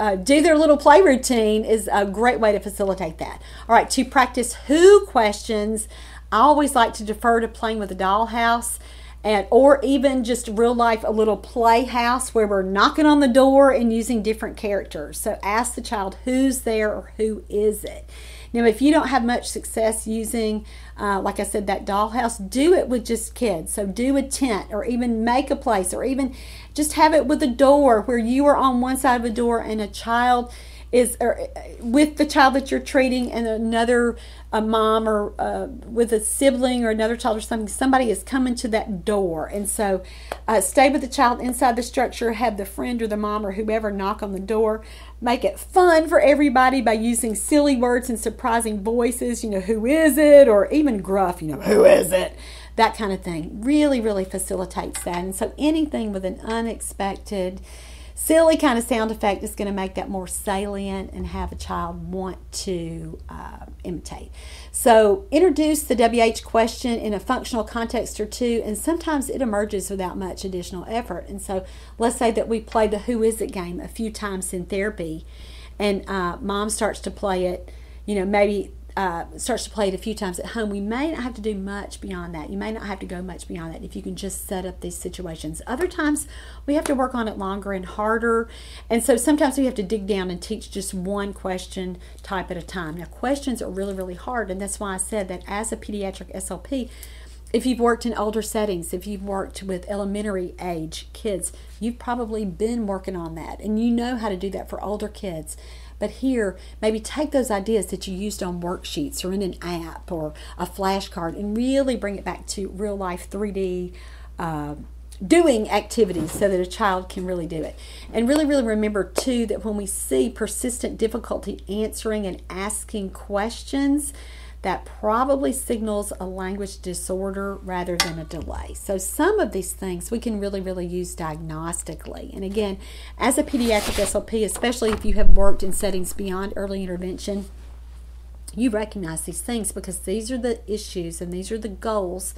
uh, do their little play routine is a great way to facilitate that. All right, to practice who questions, I always like to defer to playing with a dollhouse and or even just real life a little playhouse where we're knocking on the door and using different characters. So ask the child who's there or who is it. Now if you don't have much success using uh, like i said that dollhouse do it with just kids. So do a tent or even make a place or even just have it with a door where you are on one side of a door and a child is or, uh, with the child that you're treating and another a mom or uh, with a sibling or another child or something somebody is coming to that door. And so uh, stay with the child inside the structure have the friend or the mom or whoever knock on the door. Make it fun for everybody by using silly words and surprising voices you know who is it? Or even gruff you know who is it? That kind of thing. Really really facilitates that. And so anything with an unexpected silly kind of sound effect is going to make that more salient and have a child want to uh, imitate. So, introduce the WH question in a functional context or two, and sometimes it emerges without much additional effort. And so, let's say that we play the Who Is It game a few times in therapy, and uh, mom starts to play it, you know, maybe uh, starts to play it a few times at home, we may not have to do much beyond that. You may not have to go much beyond that if you can just set up these situations. Other times, we have to work on it longer and harder. And so sometimes we have to dig down and teach just one question type at a time. Now, questions are really, really hard. And that's why I said that as a pediatric SLP, if you've worked in older settings, if you've worked with elementary age kids, you've probably been working on that and you know how to do that for older kids. But here, maybe take those ideas that you used on worksheets or in an app or a flashcard and really bring it back to real life 3D. Uh, doing activities so that a child can really do it. And really, really remember too that when we see persistent difficulty answering and asking questions, that probably signals a language disorder rather than a delay. So, some of these things we can really, really use diagnostically. And again, as a pediatric SLP, especially if you have worked in settings beyond early intervention, you recognize these things because these are the issues and these are the goals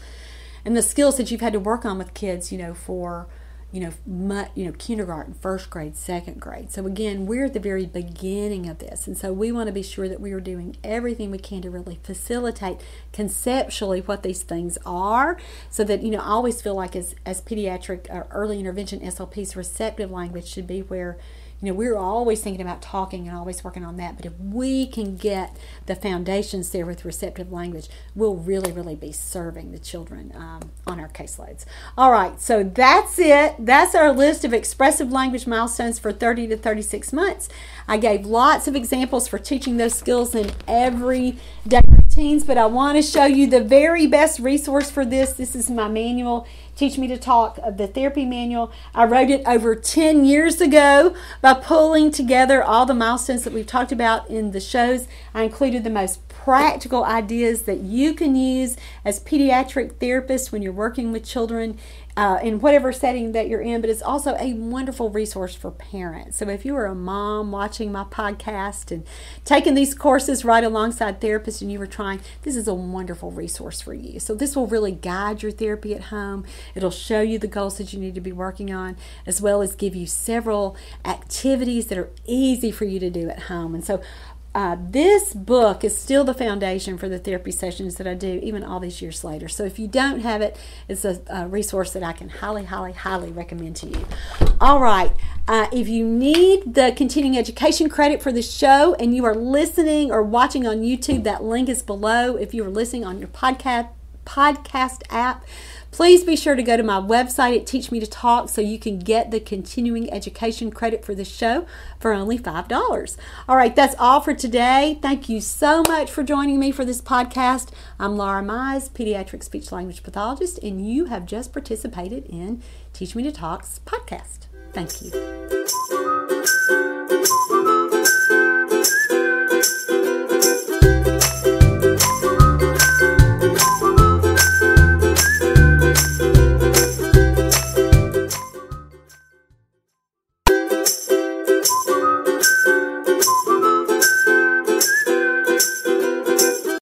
and the skills that you've had to work on with kids, you know, for you know, you know, kindergarten, first grade, second grade. So again, we're at the very beginning of this, and so we want to be sure that we are doing everything we can to really facilitate conceptually what these things are, so that you know, I always feel like as as pediatric or early intervention SLPs, receptive language should be where you know, we're always thinking about talking and always working on that. But if we can get the foundations there with receptive language, we'll really, really be serving the children um, on our caseloads. All right, so that's it. That's our list of expressive language milestones for 30 to 36 months. I gave lots of examples for teaching those skills in everyday routines, but I want to show you the very best resource for this. This is my manual. Teach Me to Talk of the therapy manual. I wrote it over 10 years ago by pulling together all the milestones that we've talked about in the shows. I included the most practical ideas that you can use as pediatric therapists when you're working with children uh, in whatever setting that you're in, but it's also a wonderful resource for parents. So if you are a mom watching my podcast and taking these courses right alongside therapists and you were trying, this is a wonderful resource for you. So this will really guide your therapy at home. It'll show you the goals that you need to be working on, as well as give you several activities that are easy for you to do at home. And so uh, this book is still the foundation for the therapy sessions that I do, even all these years later. So if you don't have it, it's a, a resource that I can highly, highly, highly recommend to you. All right. Uh, if you need the continuing education credit for the show and you are listening or watching on YouTube, that link is below. If you are listening on your podcast podcast app, Please be sure to go to my website at Teach Me to Talk so you can get the continuing education credit for the show for only $5. All right, that's all for today. Thank you so much for joining me for this podcast. I'm Laura Mize, pediatric speech language pathologist, and you have just participated in Teach Me to Talk's podcast. Thank you.